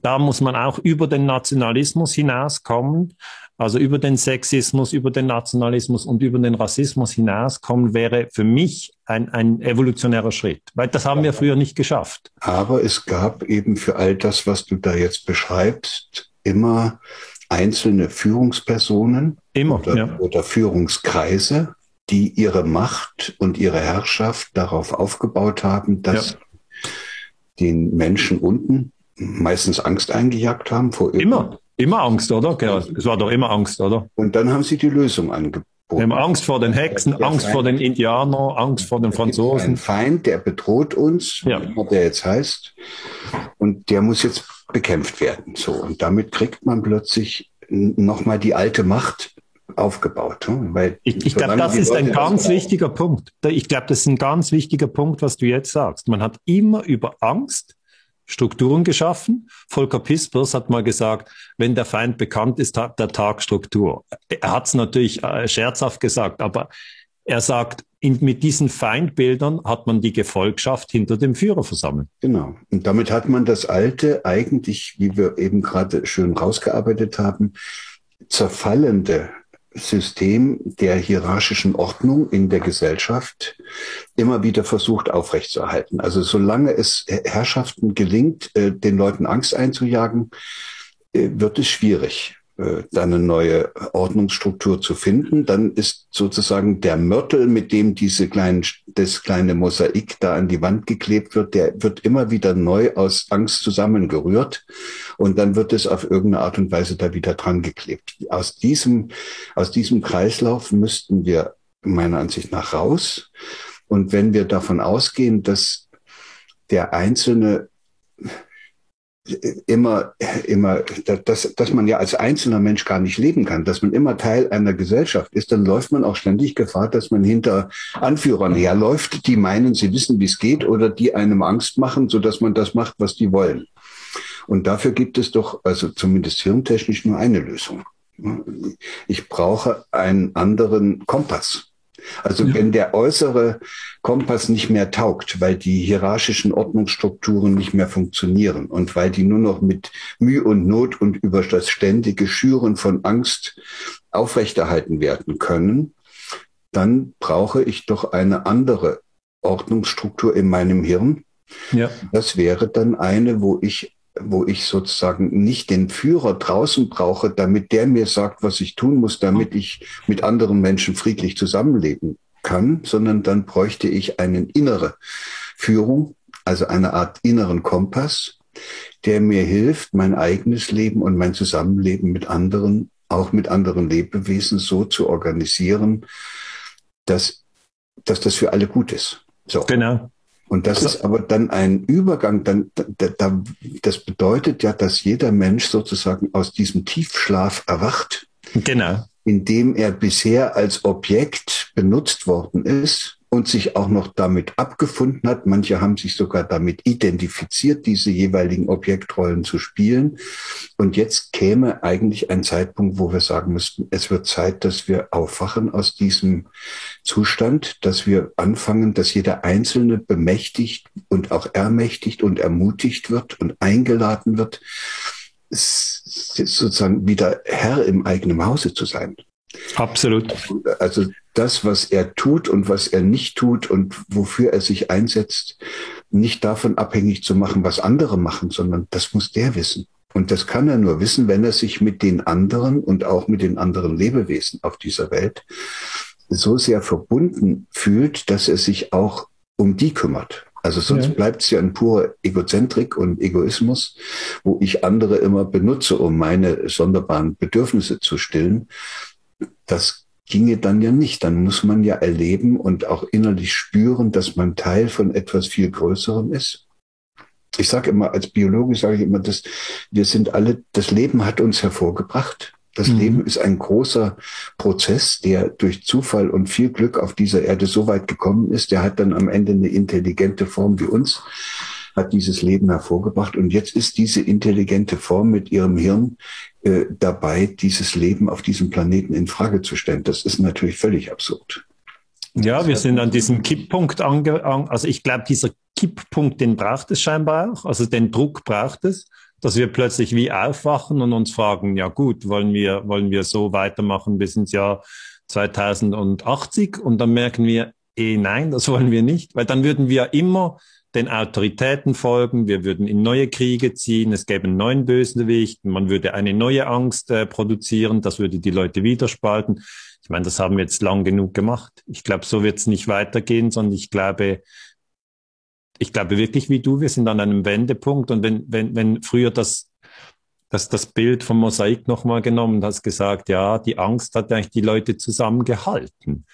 da muss man auch über den Nationalismus hinauskommen, also über den Sexismus, über den Nationalismus und über den Rassismus hinauskommen, wäre für mich ein, ein evolutionärer Schritt, weil das haben wir früher nicht geschafft. Aber es gab eben für all das, was du da jetzt beschreibst, immer einzelne Führungspersonen immer, oder, ja. oder Führungskreise, die ihre Macht und ihre Herrschaft darauf aufgebaut haben, dass ja. den Menschen unten meistens Angst eingejagt haben vor Immer, immer Angst, oder? Genau. Es war doch immer Angst, oder? Und dann haben sie die Lösung angeboten. Wir haben Angst vor den Hexen, Angst Feind, vor den Indianern, Angst vor den Franzosen. Ein Feind, der bedroht uns, ja. wie der jetzt heißt. Und der muss jetzt bekämpft werden. So. Und damit kriegt man plötzlich nochmal die alte Macht aufgebaut. Ne? Weil ich, ich glaube, das ist ein ganz wichtiger Punkt. Ich glaube, das ist ein ganz wichtiger Punkt, was du jetzt sagst. Man hat immer über Angst Strukturen geschaffen. Volker Pispers hat mal gesagt, wenn der Feind bekannt ist, hat der Tag Struktur. Er hat es natürlich äh, scherzhaft gesagt, aber er sagt, in, mit diesen Feindbildern hat man die Gefolgschaft hinter dem Führer versammelt. Genau. Und damit hat man das alte, eigentlich, wie wir eben gerade schön rausgearbeitet haben, zerfallende System der hierarchischen Ordnung in der Gesellschaft immer wieder versucht aufrechtzuerhalten. Also solange es Herrschaften gelingt, äh, den Leuten Angst einzujagen, äh, wird es schwierig. Äh, da eine neue Ordnungsstruktur zu finden, dann ist sozusagen der Mörtel, mit dem diese kleinen, das kleine Mosaik da an die Wand geklebt wird, der wird immer wieder neu aus Angst zusammengerührt. Und dann wird es auf irgendeine Art und Weise da wieder dran geklebt. Aus diesem, aus diesem Kreislauf müssten wir meiner Ansicht nach raus. Und wenn wir davon ausgehen, dass der Einzelne immer, immer, dass, dass man ja als einzelner Mensch gar nicht leben kann, dass man immer Teil einer Gesellschaft ist, dann läuft man auch ständig Gefahr, dass man hinter Anführern herläuft, die meinen, sie wissen, wie es geht oder die einem Angst machen, so dass man das macht, was die wollen. Und dafür gibt es doch, also zumindest hirntechnisch, nur eine Lösung. Ich brauche einen anderen Kompass. Also ja. wenn der äußere Kompass nicht mehr taugt, weil die hierarchischen Ordnungsstrukturen nicht mehr funktionieren und weil die nur noch mit Mühe und Not und über das ständige Schüren von Angst aufrechterhalten werden können, dann brauche ich doch eine andere Ordnungsstruktur in meinem Hirn. Ja. Das wäre dann eine, wo ich wo ich sozusagen nicht den Führer draußen brauche, damit der mir sagt, was ich tun muss, damit ich mit anderen Menschen friedlich zusammenleben kann, sondern dann bräuchte ich eine innere Führung, also eine Art inneren Kompass, der mir hilft, mein eigenes Leben und mein Zusammenleben mit anderen, auch mit anderen Lebewesen so zu organisieren, dass, dass das für alle gut ist. So. Genau. Und das ist aber dann ein Übergang, dann, da, da, das bedeutet ja, dass jeder Mensch sozusagen aus diesem Tiefschlaf erwacht. Genau. In dem er bisher als Objekt benutzt worden ist und sich auch noch damit abgefunden hat. Manche haben sich sogar damit identifiziert, diese jeweiligen Objektrollen zu spielen. Und jetzt käme eigentlich ein Zeitpunkt, wo wir sagen müssten, es wird Zeit, dass wir aufwachen aus diesem Zustand, dass wir anfangen, dass jeder Einzelne bemächtigt und auch ermächtigt und ermutigt wird und eingeladen wird, sozusagen wieder Herr im eigenen Hause zu sein. Absolut. Also das, was er tut und was er nicht tut und wofür er sich einsetzt, nicht davon abhängig zu machen, was andere machen, sondern das muss der wissen. Und das kann er nur wissen, wenn er sich mit den anderen und auch mit den anderen Lebewesen auf dieser Welt so sehr verbunden fühlt, dass er sich auch um die kümmert. Also sonst ja. bleibt es ja ein purer Egozentrik und Egoismus, wo ich andere immer benutze, um meine sonderbaren Bedürfnisse zu stillen. Das ginge dann ja nicht. Dann muss man ja erleben und auch innerlich spüren, dass man Teil von etwas viel Größerem ist. Ich sage immer, als Biologe sage ich immer, dass wir sind alle, das Leben hat uns hervorgebracht. Das mhm. Leben ist ein großer Prozess, der durch Zufall und viel Glück auf dieser Erde so weit gekommen ist. Der hat dann am Ende eine intelligente Form wie uns hat dieses Leben hervorgebracht. Und jetzt ist diese intelligente Form mit ihrem Hirn äh, dabei, dieses Leben auf diesem Planeten in Frage zu stellen. Das ist natürlich völlig absurd. Ja, wir sind an diesem Kipppunkt ange, also ich glaube, dieser Kipppunkt, den braucht es scheinbar auch. Also den Druck braucht es, dass wir plötzlich wie aufwachen und uns fragen, ja gut, wollen wir, wollen wir so weitermachen bis ins Jahr 2080? Und dann merken wir, eh nein, das wollen wir nicht, weil dann würden wir immer den Autoritäten folgen, wir würden in neue Kriege ziehen, es gäbe einen neuen Bösewicht, man würde eine neue Angst äh, produzieren, das würde die Leute wieder spalten. Ich meine, das haben wir jetzt lang genug gemacht. Ich glaube, so wird es nicht weitergehen, sondern ich glaube, ich glaube wirklich wie du, wir sind an einem Wendepunkt und wenn, wenn, wenn früher das, das, das Bild vom Mosaik nochmal genommen, hast gesagt, ja, die Angst hat eigentlich die Leute zusammengehalten.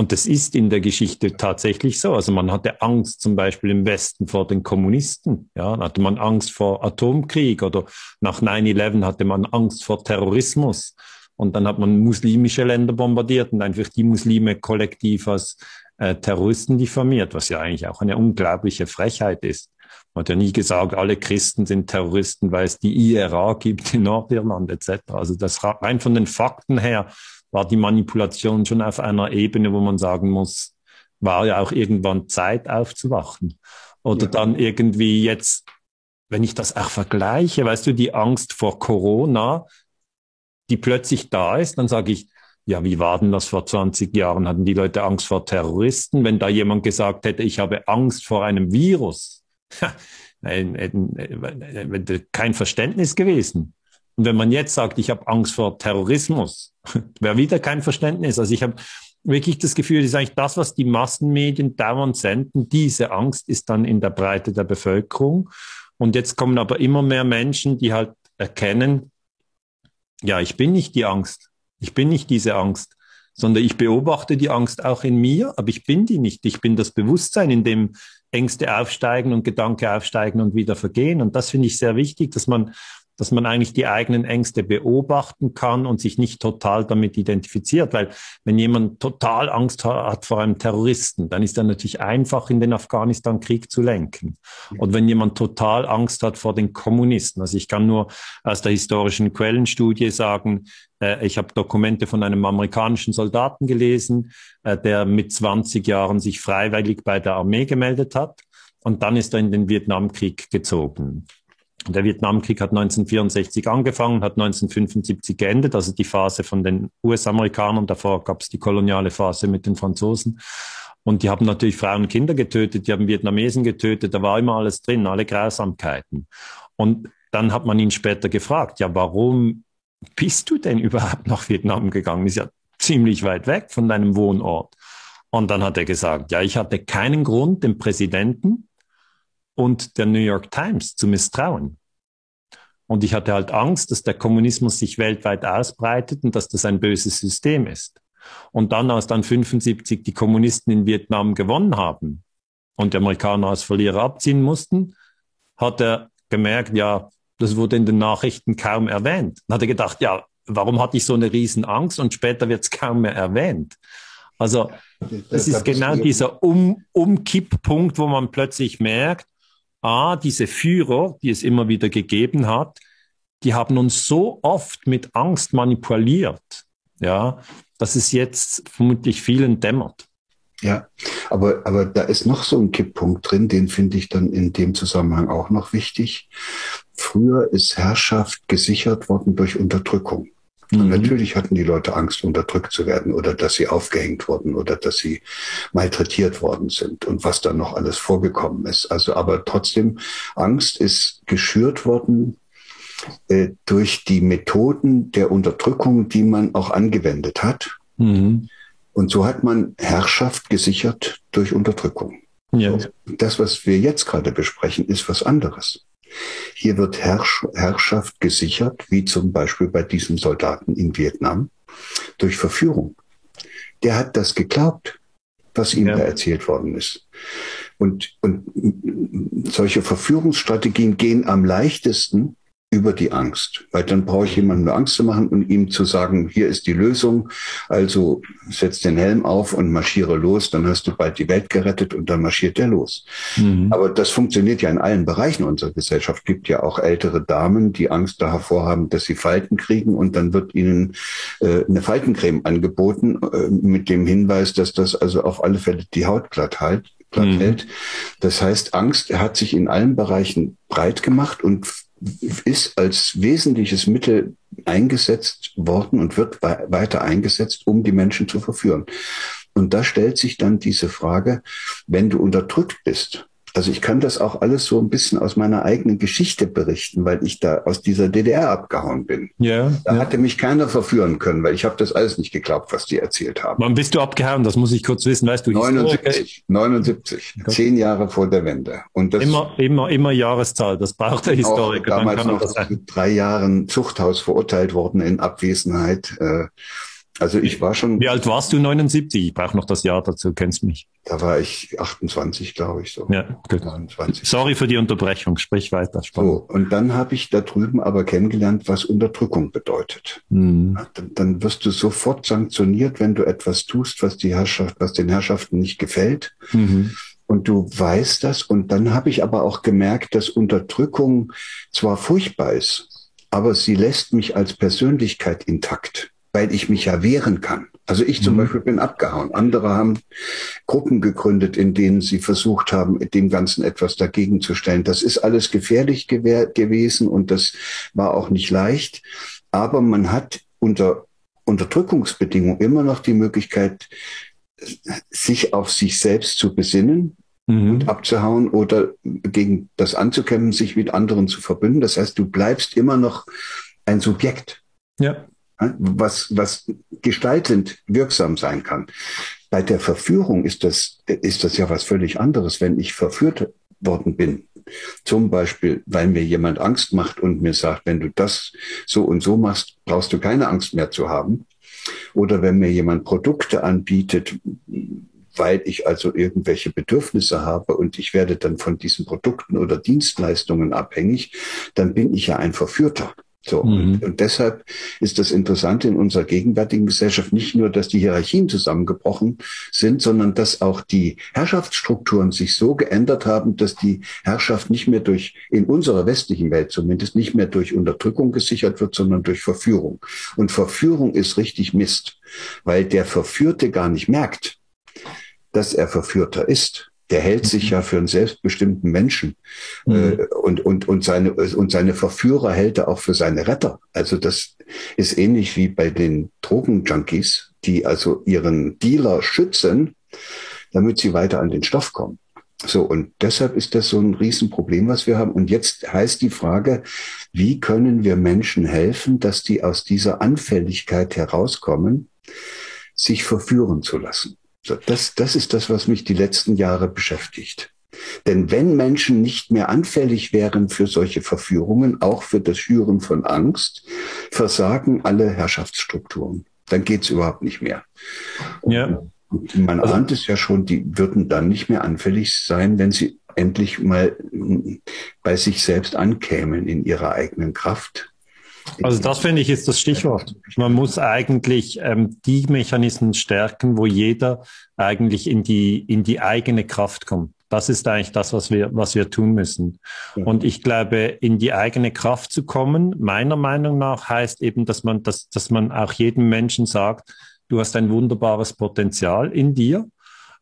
Und das ist in der Geschichte tatsächlich so. Also man hatte Angst zum Beispiel im Westen vor den Kommunisten. Ja, dann hatte man Angst vor Atomkrieg oder nach 9-11 hatte man Angst vor Terrorismus. Und dann hat man muslimische Länder bombardiert und einfach die Muslime kollektiv als äh, Terroristen diffamiert, was ja eigentlich auch eine unglaubliche Frechheit ist. Man hat ja nie gesagt, alle Christen sind Terroristen, weil es die IRA gibt in Nordirland etc. Also das rein von den Fakten her war die Manipulation schon auf einer Ebene, wo man sagen muss, war ja auch irgendwann Zeit aufzuwachen. Oder ja. dann irgendwie jetzt, wenn ich das auch vergleiche, weißt du, die Angst vor Corona, die plötzlich da ist, dann sage ich, ja, wie war denn das vor 20 Jahren? Hatten die Leute Angst vor Terroristen? Wenn da jemand gesagt hätte, ich habe Angst vor einem Virus, kein Verständnis gewesen. Und wenn man jetzt sagt, ich habe Angst vor Terrorismus, wäre wieder kein Verständnis. Also ich habe wirklich das Gefühl, ist eigentlich das, was die Massenmedien dauernd senden. Diese Angst ist dann in der Breite der Bevölkerung. Und jetzt kommen aber immer mehr Menschen, die halt erkennen, ja, ich bin nicht die Angst. Ich bin nicht diese Angst, sondern ich beobachte die Angst auch in mir, aber ich bin die nicht. Ich bin das Bewusstsein, in dem Ängste aufsteigen und Gedanken aufsteigen und wieder vergehen. Und das finde ich sehr wichtig, dass man dass man eigentlich die eigenen Ängste beobachten kann und sich nicht total damit identifiziert. Weil wenn jemand total Angst hat vor einem Terroristen, dann ist er natürlich einfach, in den Afghanistan-Krieg zu lenken. Und wenn jemand total Angst hat vor den Kommunisten, also ich kann nur aus der historischen Quellenstudie sagen, äh, ich habe Dokumente von einem amerikanischen Soldaten gelesen, äh, der mit 20 Jahren sich freiwillig bei der Armee gemeldet hat. Und dann ist er in den Vietnamkrieg gezogen. Der Vietnamkrieg hat 1964 angefangen, hat 1975 geendet, also die Phase von den US-Amerikanern. Davor gab es die koloniale Phase mit den Franzosen. Und die haben natürlich Frauen und Kinder getötet, die haben Vietnamesen getötet, da war immer alles drin, alle Grausamkeiten. Und dann hat man ihn später gefragt, ja, warum bist du denn überhaupt nach Vietnam gegangen? Ist ja ziemlich weit weg von deinem Wohnort. Und dann hat er gesagt, ja, ich hatte keinen Grund, dem Präsidenten und der New York Times zu misstrauen. Und ich hatte halt Angst, dass der Kommunismus sich weltweit ausbreitet und dass das ein böses System ist. Und dann, als dann 75 die Kommunisten in Vietnam gewonnen haben und die Amerikaner als Verlierer abziehen mussten, hat er gemerkt, ja, das wurde in den Nachrichten kaum erwähnt. Dann hat er gedacht, ja, warum hatte ich so eine Riesenangst und später wird es kaum mehr erwähnt. Also das ist genau dieser um Umkipppunkt, wo man plötzlich merkt, A, diese Führer, die es immer wieder gegeben hat, die haben uns so oft mit Angst manipuliert, ja, dass es jetzt vermutlich vielen dämmert. Ja, aber, aber da ist noch so ein Kipppunkt drin, den finde ich dann in dem Zusammenhang auch noch wichtig. Früher ist Herrschaft gesichert worden durch Unterdrückung. Und mhm. natürlich hatten die Leute Angst, unterdrückt zu werden oder dass sie aufgehängt wurden oder dass sie malträtiert worden sind und was dann noch alles vorgekommen ist. Also aber trotzdem, Angst ist geschürt worden äh, durch die Methoden der Unterdrückung, die man auch angewendet hat. Mhm. Und so hat man Herrschaft gesichert durch Unterdrückung. Ja. Das, was wir jetzt gerade besprechen, ist was anderes. Hier wird Herrsch Herrschaft gesichert, wie zum Beispiel bei diesem Soldaten in Vietnam, durch Verführung. Der hat das geglaubt, was ihm ja. da erzählt worden ist. Und, und solche Verführungsstrategien gehen am leichtesten über die Angst. Weil dann brauche ich jemandem nur Angst zu machen und ihm zu sagen, hier ist die Lösung. Also setz den Helm auf und marschiere los, dann hast du bald die Welt gerettet und dann marschiert der los. Mhm. Aber das funktioniert ja in allen Bereichen unserer Gesellschaft. Es gibt ja auch ältere Damen, die Angst davor haben, dass sie Falten kriegen und dann wird ihnen äh, eine Faltencreme angeboten äh, mit dem Hinweis, dass das also auf alle Fälle die Haut glatt halt platt mhm. hält. Das heißt, Angst hat sich in allen Bereichen breit gemacht und ist als wesentliches Mittel eingesetzt worden und wird weiter eingesetzt, um die Menschen zu verführen. Und da stellt sich dann diese Frage, wenn du unterdrückt bist, also ich kann das auch alles so ein bisschen aus meiner eigenen Geschichte berichten, weil ich da aus dieser DDR abgehauen bin. Ja. Da ja. hatte mich keiner verführen können, weil ich habe das alles nicht geglaubt, was die erzählt haben. Wann bist du abgehauen? Das muss ich kurz wissen. Weißt du? 79. 79. Gott. Zehn Jahre vor der Wende. Und das immer, immer, immer Jahreszahl. Das braucht der Historiker. Auch, damals noch drei Jahren Zuchthaus verurteilt worden in Abwesenheit. Äh, also ich war schon. Wie alt warst du? 79? Ich brauche noch das Jahr dazu, kennst mich. Da war ich 28, glaube ich so. Ja, gut. 29. Sorry für die Unterbrechung, sprich weiter. Spannend. So, und dann habe ich da drüben aber kennengelernt, was Unterdrückung bedeutet. Mhm. Dann, dann wirst du sofort sanktioniert, wenn du etwas tust, was die Herrschaft, was den Herrschaften nicht gefällt. Mhm. Und du weißt das. Und dann habe ich aber auch gemerkt, dass Unterdrückung zwar furchtbar ist, aber sie lässt mich als Persönlichkeit intakt weil ich mich ja wehren kann. Also ich zum mhm. Beispiel bin abgehauen. Andere haben Gruppen gegründet, in denen sie versucht haben, dem Ganzen etwas dagegen zu stellen. Das ist alles gefährlich gewesen und das war auch nicht leicht. Aber man hat unter Unterdrückungsbedingungen immer noch die Möglichkeit, sich auf sich selbst zu besinnen mhm. und abzuhauen oder gegen das anzukämpfen, sich mit anderen zu verbünden. Das heißt, du bleibst immer noch ein Subjekt. Ja was, was gestaltend wirksam sein kann. Bei der Verführung ist das, ist das ja was völlig anderes. Wenn ich verführt worden bin, zum Beispiel, weil mir jemand Angst macht und mir sagt, wenn du das so und so machst, brauchst du keine Angst mehr zu haben, Oder wenn mir jemand Produkte anbietet, weil ich also irgendwelche Bedürfnisse habe und ich werde dann von diesen Produkten oder Dienstleistungen abhängig, dann bin ich ja ein Verführter. So, mhm. und, und, deshalb ist das Interessante in unserer gegenwärtigen Gesellschaft nicht nur, dass die Hierarchien zusammengebrochen sind, sondern dass auch die Herrschaftsstrukturen sich so geändert haben, dass die Herrschaft nicht mehr durch, in unserer westlichen Welt zumindest, nicht mehr durch Unterdrückung gesichert wird, sondern durch Verführung. Und Verführung ist richtig Mist, weil der Verführte gar nicht merkt, dass er Verführter ist der hält sich mhm. ja für einen selbstbestimmten Menschen mhm. äh, und, und, und, seine, und seine Verführer hält er auch für seine Retter. Also das ist ähnlich wie bei den Drogenjunkies, die also ihren Dealer schützen, damit sie weiter an den Stoff kommen. So, und deshalb ist das so ein Riesenproblem, was wir haben. Und jetzt heißt die Frage, wie können wir Menschen helfen, dass die aus dieser Anfälligkeit herauskommen, sich verführen zu lassen? Das, das ist das, was mich die letzten Jahre beschäftigt. Denn wenn Menschen nicht mehr anfällig wären für solche Verführungen, auch für das Schüren von Angst, versagen alle Herrschaftsstrukturen. Dann geht's überhaupt nicht mehr. Und ja. man also, ahnt es ja schon, die würden dann nicht mehr anfällig sein, wenn sie endlich mal bei sich selbst ankämen in ihrer eigenen Kraft. Also das finde ich ist das Stichwort. Man muss eigentlich ähm, die Mechanismen stärken, wo jeder eigentlich in die, in die eigene Kraft kommt. Das ist eigentlich das, was wir, was wir tun müssen. Und ich glaube, in die eigene Kraft zu kommen, meiner Meinung nach, heißt eben, dass man, dass, dass man auch jedem Menschen sagt, du hast ein wunderbares Potenzial in dir.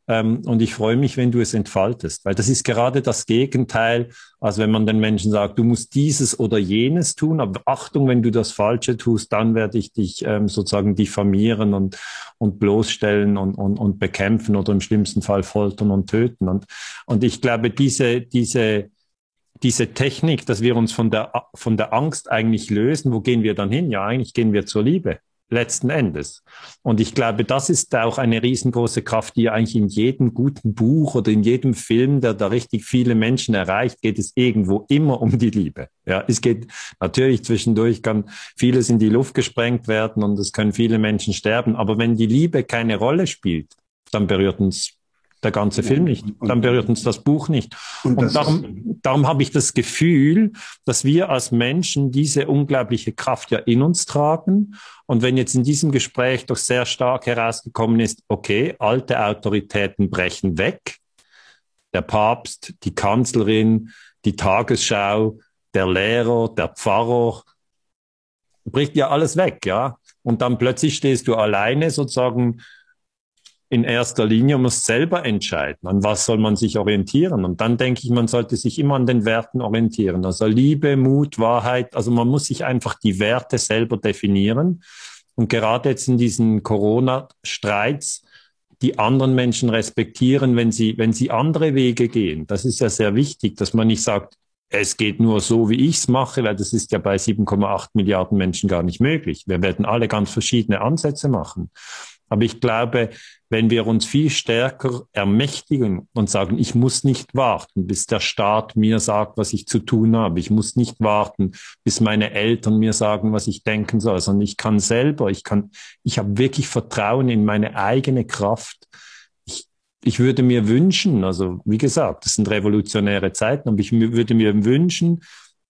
Ähm, und ich freue mich, wenn du es entfaltest, weil das ist gerade das Gegenteil, als wenn man den Menschen sagt, du musst dieses oder jenes tun, aber Achtung, wenn du das Falsche tust, dann werde ich dich ähm, sozusagen diffamieren und, und bloßstellen und, und, und bekämpfen oder im schlimmsten Fall foltern und töten. Und, und ich glaube, diese, diese, diese Technik, dass wir uns von der, von der Angst eigentlich lösen, wo gehen wir dann hin? Ja, eigentlich gehen wir zur Liebe letzten Endes. Und ich glaube, das ist auch eine riesengroße Kraft, die eigentlich in jedem guten Buch oder in jedem Film, der da richtig viele Menschen erreicht, geht es irgendwo immer um die Liebe. Ja, es geht natürlich zwischendurch kann vieles in die Luft gesprengt werden und es können viele Menschen sterben. Aber wenn die Liebe keine Rolle spielt, dann berührt uns der ganze Film nicht. Dann berührt uns das Buch nicht. Und, und darum, darum habe ich das Gefühl, dass wir als Menschen diese unglaubliche Kraft ja in uns tragen. Und wenn jetzt in diesem Gespräch doch sehr stark herausgekommen ist, okay, alte Autoritäten brechen weg, der Papst, die Kanzlerin, die Tagesschau, der Lehrer, der Pfarrer, bricht ja alles weg, ja. Und dann plötzlich stehst du alleine sozusagen in erster Linie muss selber entscheiden, an was soll man sich orientieren. Und dann denke ich, man sollte sich immer an den Werten orientieren. Also Liebe, Mut, Wahrheit. Also man muss sich einfach die Werte selber definieren. Und gerade jetzt in diesen Corona-Streits, die anderen Menschen respektieren, wenn sie, wenn sie andere Wege gehen. Das ist ja sehr wichtig, dass man nicht sagt, es geht nur so, wie ich es mache, weil das ist ja bei 7,8 Milliarden Menschen gar nicht möglich. Wir werden alle ganz verschiedene Ansätze machen. Aber ich glaube, wenn wir uns viel stärker ermächtigen und sagen, ich muss nicht warten, bis der Staat mir sagt, was ich zu tun habe. Ich muss nicht warten, bis meine Eltern mir sagen, was ich denken soll, sondern ich kann selber, ich kann, ich habe wirklich Vertrauen in meine eigene Kraft. Ich, ich würde mir wünschen, also wie gesagt, das sind revolutionäre Zeiten, aber ich würde mir wünschen,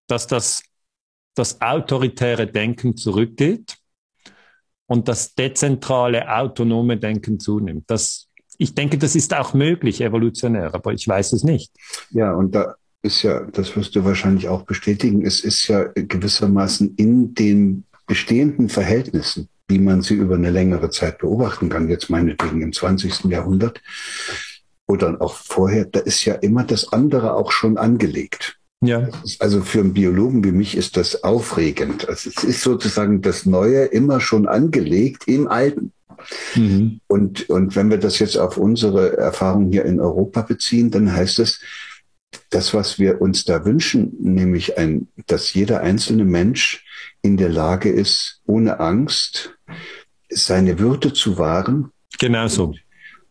dass das, das autoritäre Denken zurückgeht und das dezentrale, autonome Denken zunimmt. Das, ich denke, das ist auch möglich, evolutionär, aber ich weiß es nicht. Ja, und da ist ja, das wirst du wahrscheinlich auch bestätigen, es ist ja gewissermaßen in den bestehenden Verhältnissen, wie man sie über eine längere Zeit beobachten kann, jetzt meinetwegen im 20. Jahrhundert oder auch vorher, da ist ja immer das andere auch schon angelegt. Ja. Also für einen Biologen wie mich ist das aufregend. Also es ist sozusagen das Neue immer schon angelegt im Alten. Mhm. Und, und wenn wir das jetzt auf unsere Erfahrung hier in Europa beziehen, dann heißt es, das, was wir uns da wünschen, nämlich ein, dass jeder einzelne Mensch in der Lage ist, ohne Angst seine Würde zu wahren. Genau so. Und,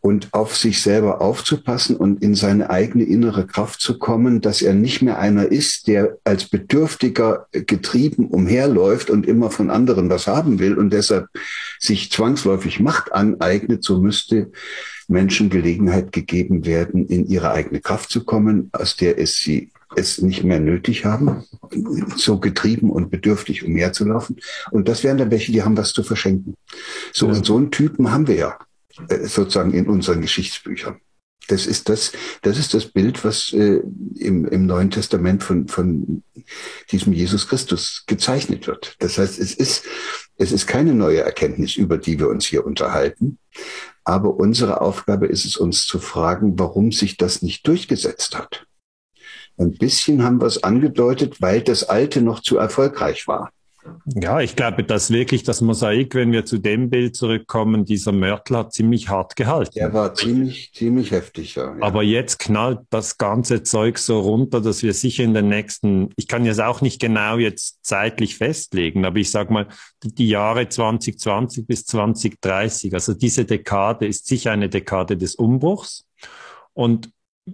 und auf sich selber aufzupassen und in seine eigene innere Kraft zu kommen, dass er nicht mehr einer ist, der als Bedürftiger getrieben umherläuft und immer von anderen was haben will und deshalb sich zwangsläufig Macht aneignet, so müsste Menschen Gelegenheit gegeben werden, in ihre eigene Kraft zu kommen, aus der es sie es nicht mehr nötig haben, so getrieben und bedürftig umherzulaufen. Und das wären dann welche, die haben was zu verschenken. So, ja. und so einen Typen haben wir ja sozusagen in unseren Geschichtsbüchern. Das ist das, das ist das Bild, was äh, im, im Neuen Testament von, von diesem Jesus Christus gezeichnet wird. Das heißt, es ist, es ist keine neue Erkenntnis, über die wir uns hier unterhalten. Aber unsere Aufgabe ist es, uns zu fragen, warum sich das nicht durchgesetzt hat. Ein bisschen haben wir es angedeutet, weil das Alte noch zu erfolgreich war. Ja, ich glaube, dass wirklich das Mosaik, wenn wir zu dem Bild zurückkommen, dieser Mörtel hat ziemlich hart gehalten. Er war ziemlich, ziemlich heftig, ja. Aber jetzt knallt das ganze Zeug so runter, dass wir sicher in den nächsten, ich kann jetzt auch nicht genau jetzt zeitlich festlegen, aber ich sage mal, die Jahre 2020 bis 2030, also diese Dekade ist sicher eine Dekade des Umbruchs. Und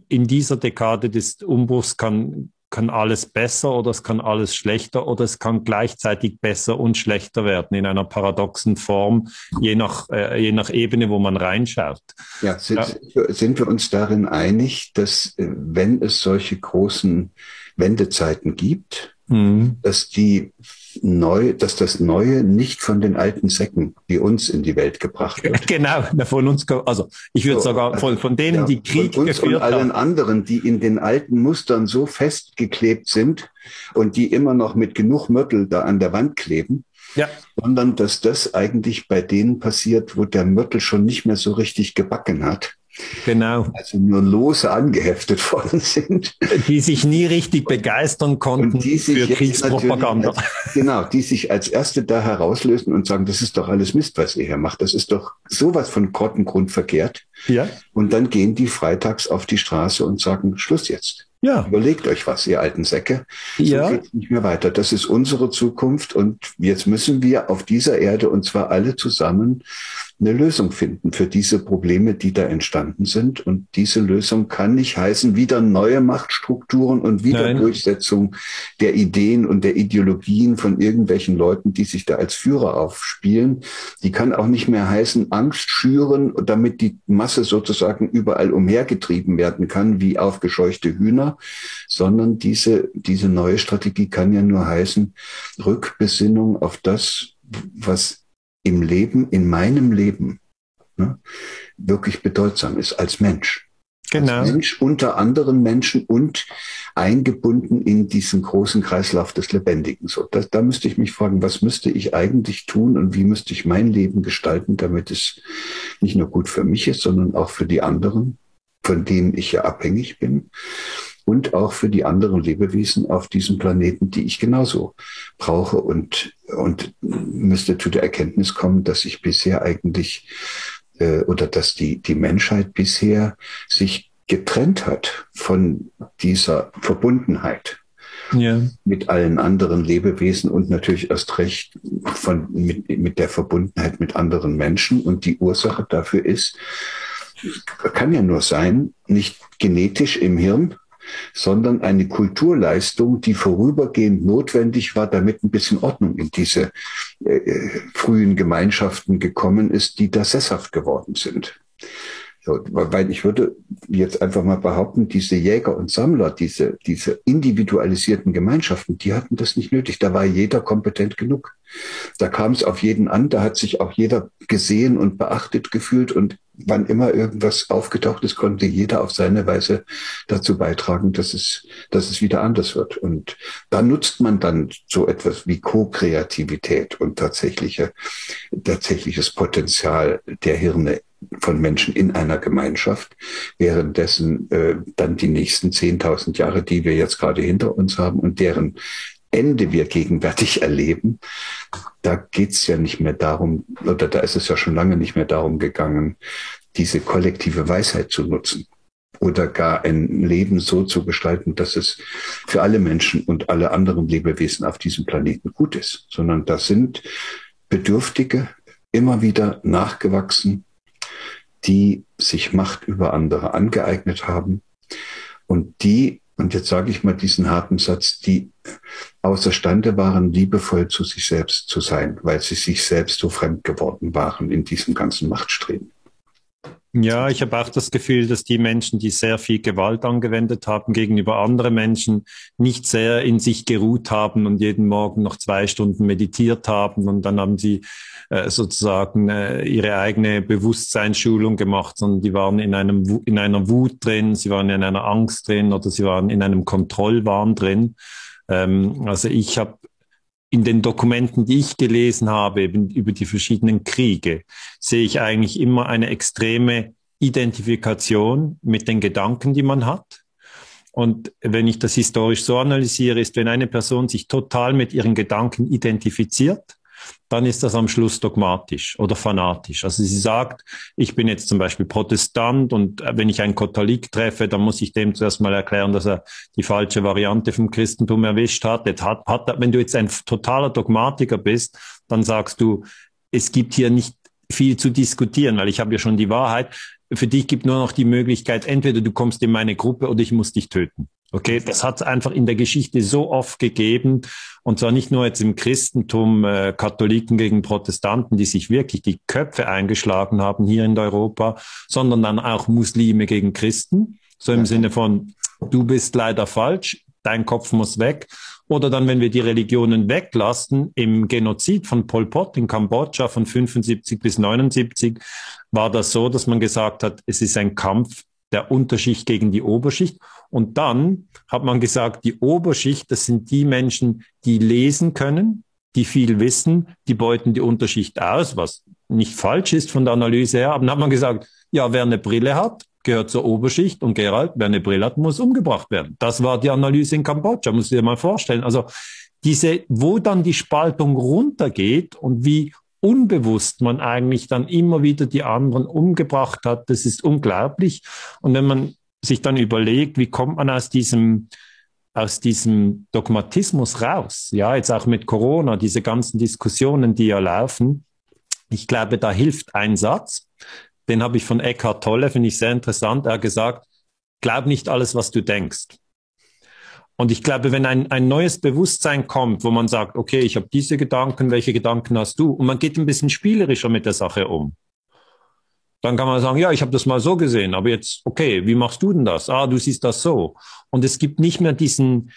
in dieser Dekade des Umbruchs kann, kann alles besser oder es kann alles schlechter oder es kann gleichzeitig besser und schlechter werden in einer paradoxen Form, je nach, äh, je nach Ebene, wo man reinschaut. Ja, sind, ja. sind wir uns darin einig, dass äh, wenn es solche großen Wendezeiten gibt, mhm. dass die neu, dass das Neue nicht von den alten Säcken wie uns in die Welt gebracht wird. Genau, von uns, also ich würde so, sogar von, von denen, ja, die Krieg von uns geführt und allen haben. anderen, die in den alten Mustern so festgeklebt sind und die immer noch mit genug Mörtel da an der Wand kleben, ja. sondern dass das eigentlich bei denen passiert, wo der Mörtel schon nicht mehr so richtig gebacken hat Genau. Also nur lose angeheftet worden sind. Die sich nie richtig begeistern konnten für Kriegspropaganda. Als, genau, die sich als Erste da herauslösen und sagen, das ist doch alles Mist, was ihr hier macht. Das ist doch sowas von Grottengrund verkehrt. Ja. Und dann gehen die freitags auf die Straße und sagen, Schluss jetzt. Ja. Überlegt euch was, ihr alten Säcke. So ja. geht nicht mehr weiter. Das ist unsere Zukunft und jetzt müssen wir auf dieser Erde und zwar alle zusammen eine Lösung finden für diese Probleme, die da entstanden sind. Und diese Lösung kann nicht heißen, wieder neue Machtstrukturen und wieder Nein. Durchsetzung der Ideen und der Ideologien von irgendwelchen Leuten, die sich da als Führer aufspielen. Die kann auch nicht mehr heißen, Angst schüren, damit die Masse sozusagen überall umhergetrieben werden kann, wie aufgescheuchte Hühner, sondern diese, diese neue Strategie kann ja nur heißen, Rückbesinnung auf das, was im Leben, in meinem Leben, ne, wirklich bedeutsam ist als Mensch. Genau. Als Mensch unter anderen Menschen und eingebunden in diesen großen Kreislauf des Lebendigen. So, da, da müsste ich mich fragen, was müsste ich eigentlich tun und wie müsste ich mein Leben gestalten, damit es nicht nur gut für mich ist, sondern auch für die anderen, von denen ich ja abhängig bin und auch für die anderen Lebewesen auf diesem Planeten, die ich genauso brauche und, und müsste zu der Erkenntnis kommen, dass ich bisher eigentlich äh, oder dass die, die Menschheit bisher sich getrennt hat von dieser Verbundenheit ja. mit allen anderen Lebewesen und natürlich erst recht von, mit, mit der Verbundenheit mit anderen Menschen. Und die Ursache dafür ist, kann ja nur sein, nicht genetisch im Hirn, sondern eine Kulturleistung, die vorübergehend notwendig war, damit ein bisschen Ordnung in diese äh, äh, frühen Gemeinschaften gekommen ist, die da sesshaft geworden sind. So, weil ich würde jetzt einfach mal behaupten, diese Jäger und Sammler, diese, diese individualisierten Gemeinschaften, die hatten das nicht nötig. Da war jeder kompetent genug. Da kam es auf jeden an, da hat sich auch jeder gesehen und beachtet gefühlt und wann immer irgendwas aufgetaucht ist, konnte jeder auf seine Weise dazu beitragen, dass es, dass es wieder anders wird. Und da nutzt man dann so etwas wie Co-Kreativität und tatsächliche, tatsächliches Potenzial der Hirne von Menschen in einer Gemeinschaft, währenddessen äh, dann die nächsten 10.000 Jahre, die wir jetzt gerade hinter uns haben und deren Ende wir gegenwärtig erleben, da geht's ja nicht mehr darum, oder da ist es ja schon lange nicht mehr darum gegangen, diese kollektive Weisheit zu nutzen oder gar ein Leben so zu gestalten, dass es für alle Menschen und alle anderen Lebewesen auf diesem Planeten gut ist, sondern da sind Bedürftige immer wieder nachgewachsen, die sich Macht über andere angeeignet haben und die, und jetzt sage ich mal diesen harten Satz, die außerstande waren, liebevoll zu sich selbst zu sein, weil sie sich selbst so fremd geworden waren in diesem ganzen Machtstreben. Ja, ich habe auch das Gefühl, dass die Menschen, die sehr viel Gewalt angewendet haben gegenüber anderen Menschen, nicht sehr in sich geruht haben und jeden Morgen noch zwei Stunden meditiert haben und dann haben sie äh, sozusagen äh, ihre eigene Bewusstseinsschulung gemacht, sondern die waren in einem in einer Wut drin, sie waren in einer Angst drin oder sie waren in einem Kontrollwahn drin. Ähm, also ich habe in den Dokumenten, die ich gelesen habe, über die verschiedenen Kriege, sehe ich eigentlich immer eine extreme Identifikation mit den Gedanken, die man hat. Und wenn ich das historisch so analysiere, ist, wenn eine Person sich total mit ihren Gedanken identifiziert, dann ist das am Schluss dogmatisch oder fanatisch. Also sie sagt, ich bin jetzt zum Beispiel Protestant und äh, wenn ich einen Katholik treffe, dann muss ich dem zuerst mal erklären, dass er die falsche Variante vom Christentum erwischt hat. hat, hat wenn du jetzt ein totaler Dogmatiker bist, dann sagst du, es gibt hier nicht viel zu diskutieren, weil ich habe ja schon die Wahrheit. Für dich gibt nur noch die Möglichkeit, entweder du kommst in meine Gruppe oder ich muss dich töten. Okay, das hat es einfach in der Geschichte so oft gegeben. Und zwar nicht nur jetzt im Christentum, äh, Katholiken gegen Protestanten, die sich wirklich die Köpfe eingeschlagen haben hier in Europa, sondern dann auch Muslime gegen Christen. So im Sinne von, du bist leider falsch, dein Kopf muss weg. Oder dann, wenn wir die Religionen weglassen, im Genozid von Pol Pot in Kambodscha von 75 bis 79 war das so, dass man gesagt hat, es ist ein Kampf der Unterschicht gegen die Oberschicht. Und dann hat man gesagt, die Oberschicht, das sind die Menschen, die lesen können, die viel wissen, die beuten die Unterschicht aus, was nicht falsch ist von der Analyse her. Aber dann hat man gesagt, ja, wer eine Brille hat, gehört zur Oberschicht und Gerald, wer eine Brille hat, muss umgebracht werden. Das war die Analyse in Kambodscha, muss ich dir mal vorstellen. Also diese, wo dann die Spaltung runtergeht und wie unbewusst man eigentlich dann immer wieder die anderen umgebracht hat. Das ist unglaublich. Und wenn man sich dann überlegt, wie kommt man aus diesem, aus diesem Dogmatismus raus? Ja, jetzt auch mit Corona, diese ganzen Diskussionen, die ja laufen. Ich glaube, da hilft ein Satz. Den habe ich von Eckhart Tolle, finde ich sehr interessant. Er hat gesagt, glaub nicht alles, was du denkst. Und ich glaube, wenn ein, ein neues Bewusstsein kommt, wo man sagt, okay, ich habe diese Gedanken, welche Gedanken hast du? Und man geht ein bisschen spielerischer mit der Sache um. Dann kann man sagen, ja, ich habe das mal so gesehen, aber jetzt, okay, wie machst du denn das? Ah, du siehst das so. Und es gibt nicht mehr diesen,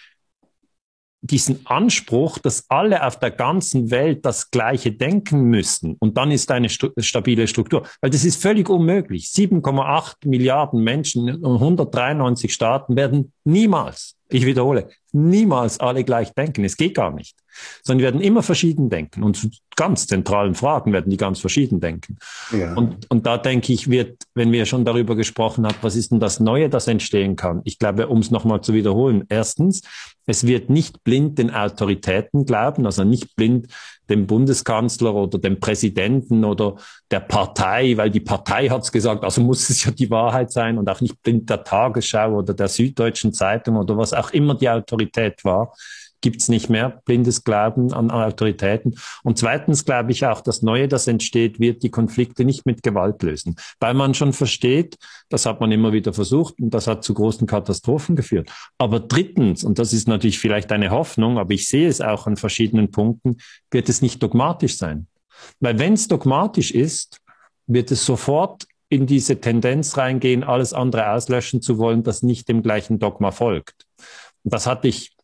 diesen Anspruch, dass alle auf der ganzen Welt das Gleiche denken müssen und dann ist eine stu stabile Struktur. Weil das ist völlig unmöglich. 7,8 Milliarden Menschen in 193 Staaten werden niemals ich wiederhole, niemals alle gleich denken. Es geht gar nicht. Sondern die werden immer verschieden denken. Und zu ganz zentralen Fragen werden die ganz verschieden denken. Ja. Und, und da denke ich, wird, wenn wir schon darüber gesprochen haben, was ist denn das Neue, das entstehen kann? Ich glaube, um es nochmal zu wiederholen. Erstens, es wird nicht blind den Autoritäten glauben, also nicht blind dem Bundeskanzler oder dem Präsidenten oder der Partei, weil die Partei hat es gesagt, also muss es ja die Wahrheit sein und auch nicht blind der Tagesschau oder der Süddeutschen Zeitung oder was auch immer die Autorität war gibt es nicht mehr blindes Glauben an Autoritäten. Und zweitens glaube ich auch, das Neue, das entsteht, wird die Konflikte nicht mit Gewalt lösen, weil man schon versteht, das hat man immer wieder versucht und das hat zu großen Katastrophen geführt. Aber drittens, und das ist natürlich vielleicht eine Hoffnung, aber ich sehe es auch an verschiedenen Punkten, wird es nicht dogmatisch sein. Weil wenn es dogmatisch ist, wird es sofort in diese Tendenz reingehen, alles andere auslöschen zu wollen, das nicht dem gleichen Dogma folgt. Und das hatte ich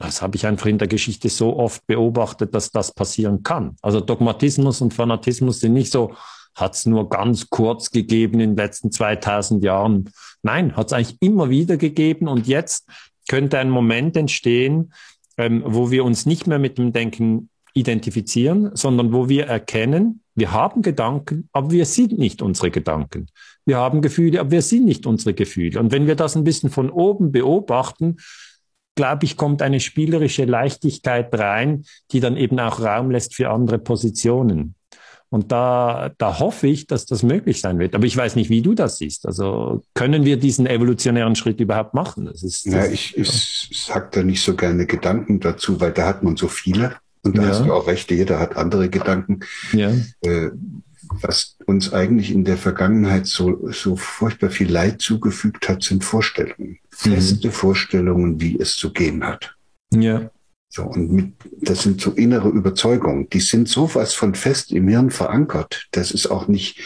das habe ich einfach in der Geschichte so oft beobachtet, dass das passieren kann. Also Dogmatismus und Fanatismus sind nicht so, hat es nur ganz kurz gegeben in den letzten 2000 Jahren. Nein, hat es eigentlich immer wieder gegeben. Und jetzt könnte ein Moment entstehen, ähm, wo wir uns nicht mehr mit dem Denken identifizieren, sondern wo wir erkennen, wir haben Gedanken, aber wir sind nicht unsere Gedanken. Wir haben Gefühle, aber wir sind nicht unsere Gefühle. Und wenn wir das ein bisschen von oben beobachten, glaube ich, kommt eine spielerische Leichtigkeit rein, die dann eben auch Raum lässt für andere Positionen. Und da, da hoffe ich, dass das möglich sein wird. Aber ich weiß nicht, wie du das siehst. Also können wir diesen evolutionären Schritt überhaupt machen? Das ist, das ja, ich, ich sage da nicht so gerne Gedanken dazu, weil da hat man so viele. Und da ja. hast du auch recht, jeder hat andere Gedanken. Ja. Äh, was uns eigentlich in der Vergangenheit so, so furchtbar viel Leid zugefügt hat, sind Vorstellungen. Mhm. Feste Vorstellungen, wie es zu gehen hat. Ja. So, und mit, das sind so innere Überzeugungen, die sind sowas von fest im Hirn verankert. Das ist auch nicht,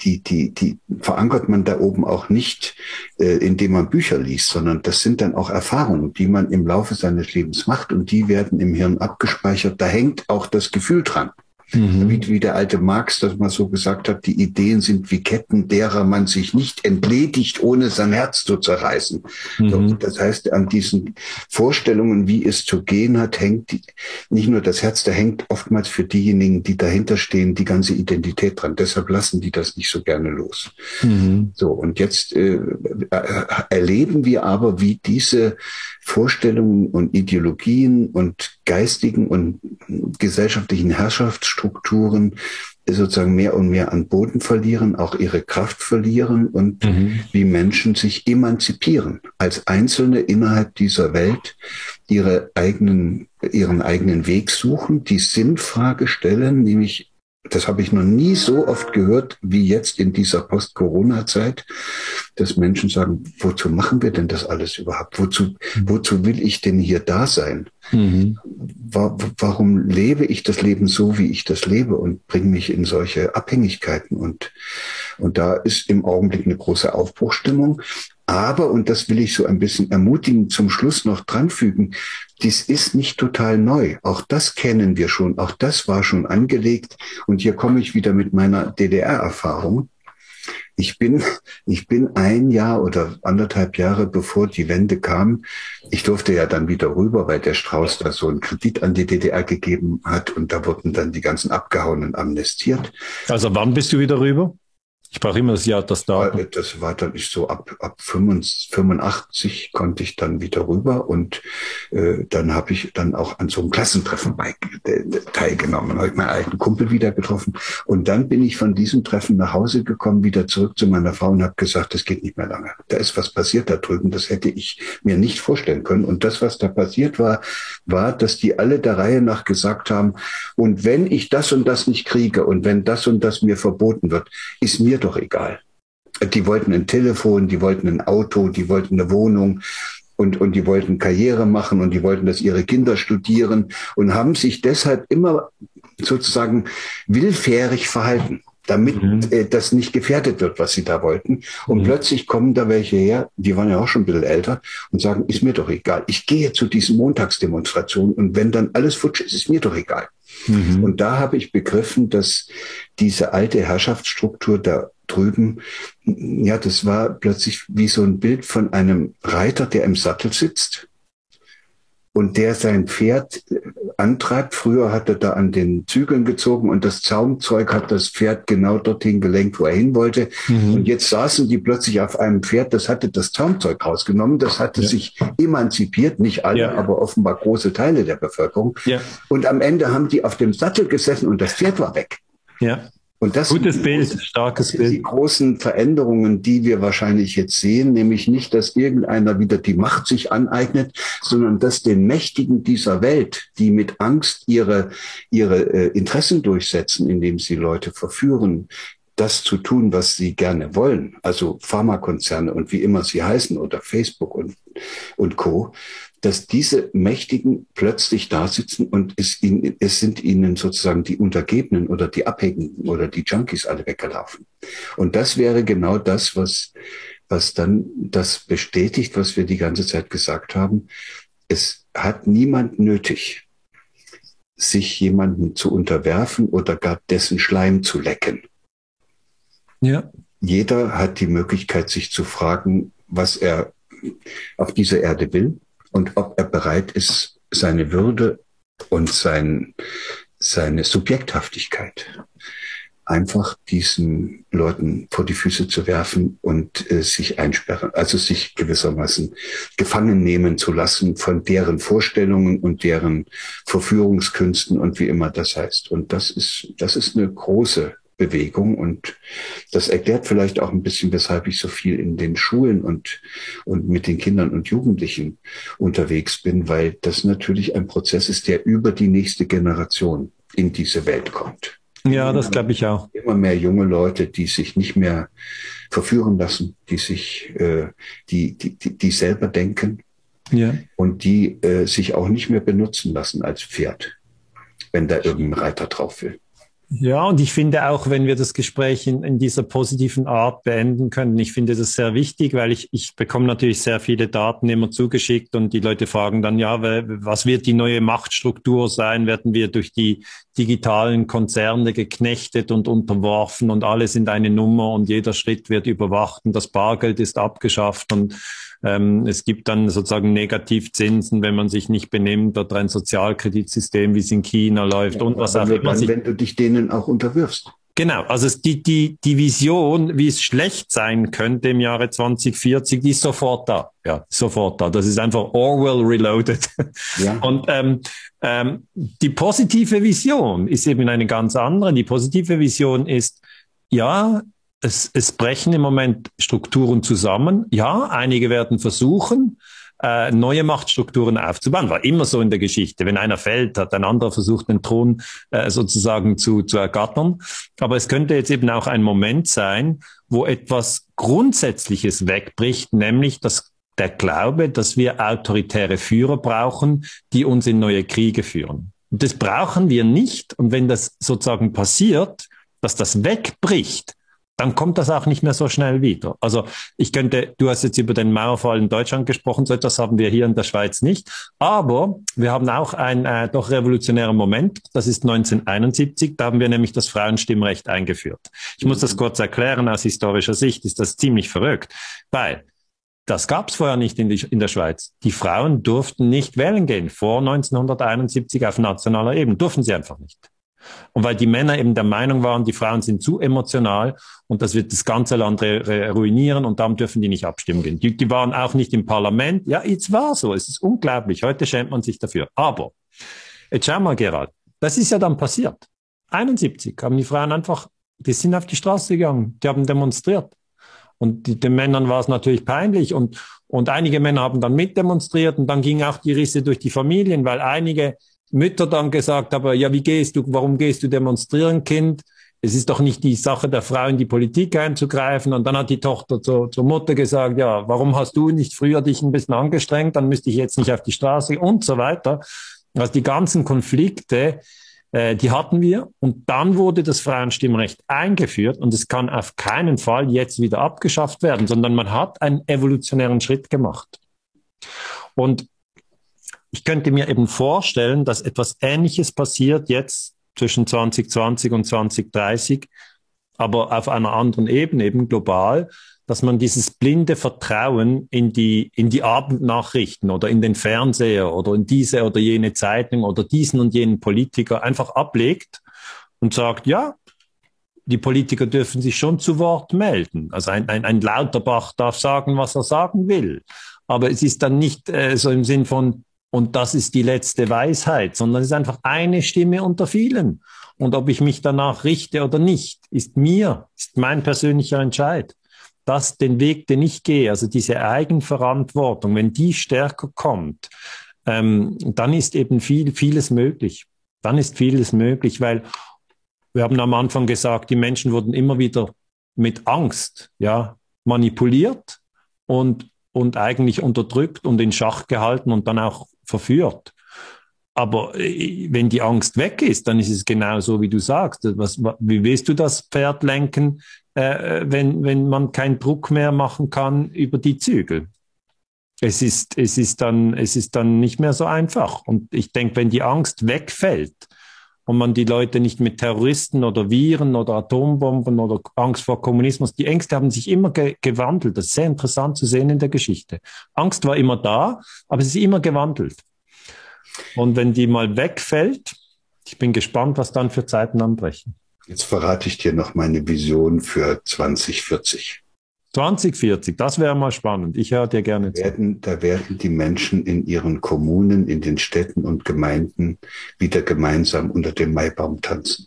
die, die, die verankert man da oben auch nicht, äh, indem man Bücher liest, sondern das sind dann auch Erfahrungen, die man im Laufe seines Lebens macht und die werden im Hirn abgespeichert. Da hängt auch das Gefühl dran. Mhm. Wie, wie der alte Marx das mal so gesagt hat, die Ideen sind wie Ketten, derer man sich nicht entledigt, ohne sein Herz zu zerreißen. Mhm. So, das heißt, an diesen Vorstellungen, wie es zu gehen hat, hängt die, nicht nur das Herz, da hängt oftmals für diejenigen, die dahinter stehen, die ganze Identität dran. Deshalb lassen die das nicht so gerne los. Mhm. So, und jetzt äh, äh erleben wir aber, wie diese Vorstellungen und Ideologien und geistigen und gesellschaftlichen Herrschaftsstrukturen sozusagen mehr und mehr an Boden verlieren, auch ihre Kraft verlieren und mhm. wie Menschen sich emanzipieren als Einzelne innerhalb dieser Welt, ihre eigenen, ihren eigenen Weg suchen, die Sinnfrage stellen, nämlich das habe ich noch nie so oft gehört wie jetzt in dieser Post-Corona-Zeit, dass Menschen sagen, wozu machen wir denn das alles überhaupt? Wozu, wozu will ich denn hier da sein? Mhm. Warum lebe ich das Leben so, wie ich das lebe und bringe mich in solche Abhängigkeiten? Und, und da ist im Augenblick eine große Aufbruchstimmung. Aber, und das will ich so ein bisschen ermutigen, zum Schluss noch dranfügen, dies ist nicht total neu. Auch das kennen wir schon. Auch das war schon angelegt. Und hier komme ich wieder mit meiner DDR-Erfahrung. Ich bin, ich bin ein Jahr oder anderthalb Jahre bevor die Wende kam, ich durfte ja dann wieder rüber, weil der Strauß da so einen Kredit an die DDR gegeben hat und da wurden dann die ganzen Abgehauenen amnestiert. Also wann bist du wieder rüber? Ich brauche immer das Jahr, das da. Das war dann nicht so ab, ab 85 konnte ich dann wieder rüber und äh, dann habe ich dann auch an so einem Klassentreffen bei, äh, teilgenommen, habe ich meinen alten Kumpel wieder getroffen und dann bin ich von diesem Treffen nach Hause gekommen, wieder zurück zu meiner Frau und habe gesagt, das geht nicht mehr lange. Da ist was passiert da drüben, das hätte ich mir nicht vorstellen können und das, was da passiert war, war, dass die alle der Reihe nach gesagt haben, und wenn ich das und das nicht kriege und wenn das und das mir verboten wird, ist mir doch egal. Die wollten ein Telefon, die wollten ein Auto, die wollten eine Wohnung und, und die wollten Karriere machen und die wollten, dass ihre Kinder studieren und haben sich deshalb immer sozusagen willfährig verhalten damit mhm. äh, das nicht gefährdet wird, was sie da wollten. Und mhm. plötzlich kommen da welche her, die waren ja auch schon ein bisschen älter, und sagen, ist mir doch egal. Ich gehe zu diesen Montagsdemonstrationen und wenn dann alles futsch ist, ist mir doch egal. Mhm. Und da habe ich begriffen, dass diese alte Herrschaftsstruktur da drüben, ja, das war plötzlich wie so ein Bild von einem Reiter, der im Sattel sitzt und der sein Pferd antreibt. Früher hat er da an den Zügeln gezogen und das Zaumzeug hat das Pferd genau dorthin gelenkt, wo er hin wollte. Mhm. Und jetzt saßen die plötzlich auf einem Pferd, das hatte das Zaumzeug rausgenommen, das hatte ja. sich emanzipiert, nicht alle, ja. aber offenbar große Teile der Bevölkerung. Ja. Und am Ende haben die auf dem Sattel gesessen und das Pferd war weg. Ja. Und das Gutes Bild, großen, starkes Bild. Die großen Veränderungen, die wir wahrscheinlich jetzt sehen, nämlich nicht, dass irgendeiner wieder die Macht sich aneignet, sondern dass den Mächtigen dieser Welt, die mit Angst ihre, ihre äh, Interessen durchsetzen, indem sie Leute verführen, das zu tun, was sie gerne wollen, also Pharmakonzerne und wie immer sie heißen oder Facebook und, und Co., dass diese Mächtigen plötzlich da sitzen und es, ihnen, es sind ihnen sozusagen die Untergebenen oder die Abhängigen oder die Junkies alle weggelaufen. Und das wäre genau das, was, was dann das bestätigt, was wir die ganze Zeit gesagt haben. Es hat niemand nötig, sich jemanden zu unterwerfen oder gar dessen Schleim zu lecken. Ja. Jeder hat die Möglichkeit, sich zu fragen, was er auf dieser Erde will und ob er bereit ist, seine Würde und sein, seine Subjekthaftigkeit einfach diesen Leuten vor die Füße zu werfen und äh, sich einsperren, also sich gewissermaßen gefangen nehmen zu lassen von deren Vorstellungen und deren Verführungskünsten und wie immer das heißt. Und das ist, das ist eine große Bewegung. Und das erklärt vielleicht auch ein bisschen, weshalb ich so viel in den Schulen und, und mit den Kindern und Jugendlichen unterwegs bin, weil das natürlich ein Prozess ist, der über die nächste Generation in diese Welt kommt. Ja, das glaube ich auch. Immer mehr junge Leute, die sich nicht mehr verführen lassen, die sich, äh, die, die, die, die selber denken ja. und die äh, sich auch nicht mehr benutzen lassen als Pferd, wenn da irgendein Reiter drauf will. Ja, und ich finde auch, wenn wir das Gespräch in, in dieser positiven Art beenden können, ich finde das sehr wichtig, weil ich, ich bekomme natürlich sehr viele Daten immer zugeschickt und die Leute fragen dann, ja, was wird die neue Machtstruktur sein? Werden wir durch die digitalen Konzerne geknechtet und unterworfen und alle sind eine Nummer und jeder Schritt wird überwacht und das Bargeld ist abgeschafft und ähm, es gibt dann sozusagen Negativzinsen, wenn man sich nicht benimmt oder ein Sozialkreditsystem, wie es in China läuft ja, und was auch immer. Wenn du dich denen auch unterwirfst. Genau, also die, die, die Vision, wie es schlecht sein könnte im Jahre 2040, die ist sofort da. Ja, sofort da. Das ist einfach Orwell reloaded. Ja. Und ähm, ähm, die positive Vision ist eben eine ganz andere. Die positive Vision ist, ja, es, es brechen im Moment Strukturen zusammen. Ja, einige werden versuchen, äh, neue Machtstrukturen aufzubauen. War immer so in der Geschichte. Wenn einer fällt, hat ein anderer versucht, den Thron äh, sozusagen zu, zu ergattern. Aber es könnte jetzt eben auch ein Moment sein, wo etwas Grundsätzliches wegbricht, nämlich das der Glaube, dass wir autoritäre Führer brauchen, die uns in neue Kriege führen. Und das brauchen wir nicht. Und wenn das sozusagen passiert, dass das wegbricht, dann kommt das auch nicht mehr so schnell wieder. Also ich könnte, du hast jetzt über den Mauerfall in Deutschland gesprochen, so etwas haben wir hier in der Schweiz nicht. Aber wir haben auch einen äh, doch revolutionären Moment, das ist 1971, da haben wir nämlich das Frauenstimmrecht eingeführt. Ich muss das kurz erklären, aus historischer Sicht ist das ziemlich verrückt, weil das gab es vorher nicht in, die, in, der Schweiz. Die Frauen durften nicht wählen gehen. Vor 1971 auf nationaler Ebene durften sie einfach nicht. Und weil die Männer eben der Meinung waren, die Frauen sind zu emotional und das wird das ganze Land ruinieren und darum dürfen die nicht abstimmen gehen. Die, die waren auch nicht im Parlament. Ja, jetzt war so. Es ist unglaublich. Heute schämt man sich dafür. Aber, jetzt schau mal, Gerald. Das ist ja dann passiert. 71 haben die Frauen einfach, die sind auf die Straße gegangen. Die haben demonstriert. Und die, den Männern war es natürlich peinlich und, und einige Männer haben dann mitdemonstriert und dann ging auch die Risse durch die Familien, weil einige Mütter dann gesagt haben, ja, wie gehst du, warum gehst du demonstrieren, Kind? Es ist doch nicht die Sache der Frau in die Politik einzugreifen. Und dann hat die Tochter zur, zur Mutter gesagt, ja, warum hast du nicht früher dich ein bisschen angestrengt? Dann müsste ich jetzt nicht auf die Straße und so weiter. Also die ganzen Konflikte, äh, die hatten wir. Und dann wurde das Frauenstimmrecht eingeführt und es kann auf keinen Fall jetzt wieder abgeschafft werden, sondern man hat einen evolutionären Schritt gemacht. Und ich könnte mir eben vorstellen, dass etwas Ähnliches passiert jetzt zwischen 2020 und 2030, aber auf einer anderen Ebene, eben global, dass man dieses blinde Vertrauen in die, in die Abendnachrichten oder in den Fernseher oder in diese oder jene Zeitung oder diesen und jenen Politiker einfach ablegt und sagt, ja, die Politiker dürfen sich schon zu Wort melden. Also ein, ein, ein Lauterbach darf sagen, was er sagen will. Aber es ist dann nicht äh, so im Sinn von, und das ist die letzte Weisheit, sondern es ist einfach eine Stimme unter vielen. Und ob ich mich danach richte oder nicht, ist mir, ist mein persönlicher Entscheid. Das, den Weg, den ich gehe, also diese Eigenverantwortung, wenn die stärker kommt, ähm, dann ist eben viel, vieles möglich. Dann ist vieles möglich, weil wir haben am Anfang gesagt, die Menschen wurden immer wieder mit Angst, ja, manipuliert und, und eigentlich unterdrückt und in Schach gehalten und dann auch verführt. Aber äh, wenn die Angst weg ist, dann ist es genau so, wie du sagst. Was, wie willst du das Pferd lenken, äh, wenn, wenn man keinen Druck mehr machen kann über die Zügel? Es ist, es, ist dann, es ist dann nicht mehr so einfach. Und ich denke, wenn die Angst wegfällt und man die Leute nicht mit Terroristen oder Viren oder Atombomben oder Angst vor Kommunismus, die Ängste haben sich immer ge gewandelt. Das ist sehr interessant zu sehen in der Geschichte. Angst war immer da, aber es ist immer gewandelt. Und wenn die mal wegfällt, ich bin gespannt, was dann für Zeiten anbrechen. Jetzt verrate ich dir noch meine Vision für 2040. 2040, das wäre mal spannend. Ich höre dir gerne zu. Werden, da werden die Menschen in ihren Kommunen, in den Städten und Gemeinden wieder gemeinsam unter dem Maibaum tanzen.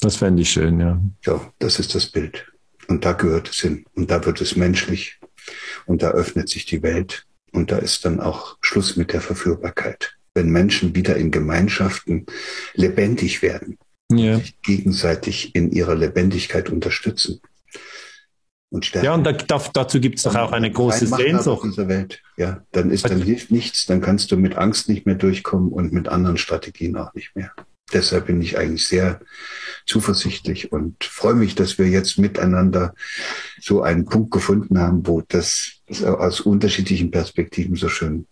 Das fände ich schön, ja. Ja, das ist das Bild. Und da gehört es hin. Und da wird es menschlich. Und da öffnet sich die Welt. Und da ist dann auch Schluss mit der Verführbarkeit wenn Menschen wieder in Gemeinschaften lebendig werden, ja. sich gegenseitig in ihrer Lebendigkeit unterstützen und stärken. Ja, und da, dazu gibt es doch auch eine große Sehnsucht. Dieser Welt. Ja, dann ist, dann hilft nichts, dann kannst du mit Angst nicht mehr durchkommen und mit anderen Strategien auch nicht mehr. Deshalb bin ich eigentlich sehr zuversichtlich und freue mich, dass wir jetzt miteinander so einen Punkt gefunden haben, wo das aus unterschiedlichen Perspektiven so schön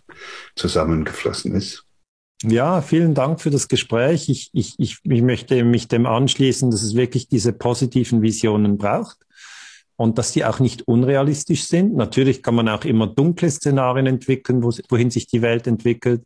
zusammengeflossen ist. Ja, vielen Dank für das Gespräch. Ich, ich, ich, ich möchte mich dem anschließen, dass es wirklich diese positiven Visionen braucht und dass die auch nicht unrealistisch sind. Natürlich kann man auch immer dunkle Szenarien entwickeln, wohin sich die Welt entwickelt.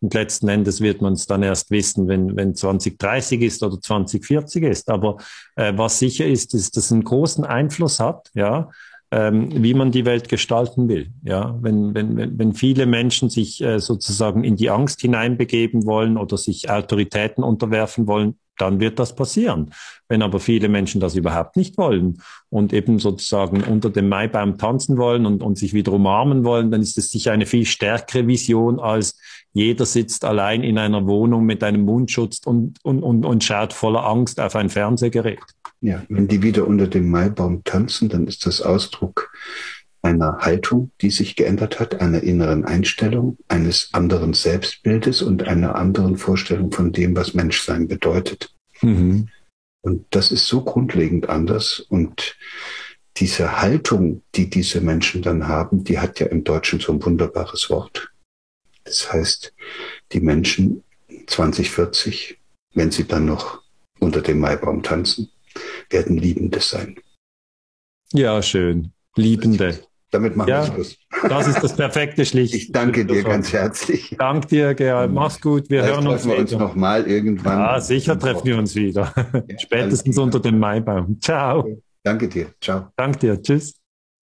Und letzten Endes wird man es dann erst wissen, wenn, wenn 2030 ist oder 2040 ist. Aber äh, was sicher ist, ist, dass es einen großen Einfluss hat, ja, ähm, wie man die Welt gestalten will. Ja, wenn, wenn, wenn viele Menschen sich äh, sozusagen in die Angst hineinbegeben wollen oder sich Autoritäten unterwerfen wollen, dann wird das passieren. Wenn aber viele Menschen das überhaupt nicht wollen und eben sozusagen unter dem Maibaum tanzen wollen und, und sich wieder umarmen wollen, dann ist es sicher eine viel stärkere Vision als jeder sitzt allein in einer Wohnung mit einem Mundschutz und, und, und, und schaut voller Angst auf ein Fernsehgerät. Ja, wenn die wieder unter dem Maibaum tanzen, dann ist das Ausdruck einer Haltung, die sich geändert hat, einer inneren Einstellung, eines anderen Selbstbildes und einer anderen Vorstellung von dem, was Menschsein bedeutet. Mhm. Und das ist so grundlegend anders. Und diese Haltung, die diese Menschen dann haben, die hat ja im Deutschen so ein wunderbares Wort. Das heißt, die Menschen 2040, wenn sie dann noch unter dem Maibaum tanzen, werden Liebende sein. Ja, schön. Liebende. Damit machen ja, wir Schluss. Das ist das perfekte Schlicht. Ich danke dir ganz herzlich. Danke dir, Gerald. Mach's gut. Wir Vielleicht hören uns wir uns noch mal irgendwann. Ja, sicher treffen wir uns wieder. Ja, Spätestens unter dem Maibaum. Ciao. Danke dir. Ciao. Danke dir. Tschüss.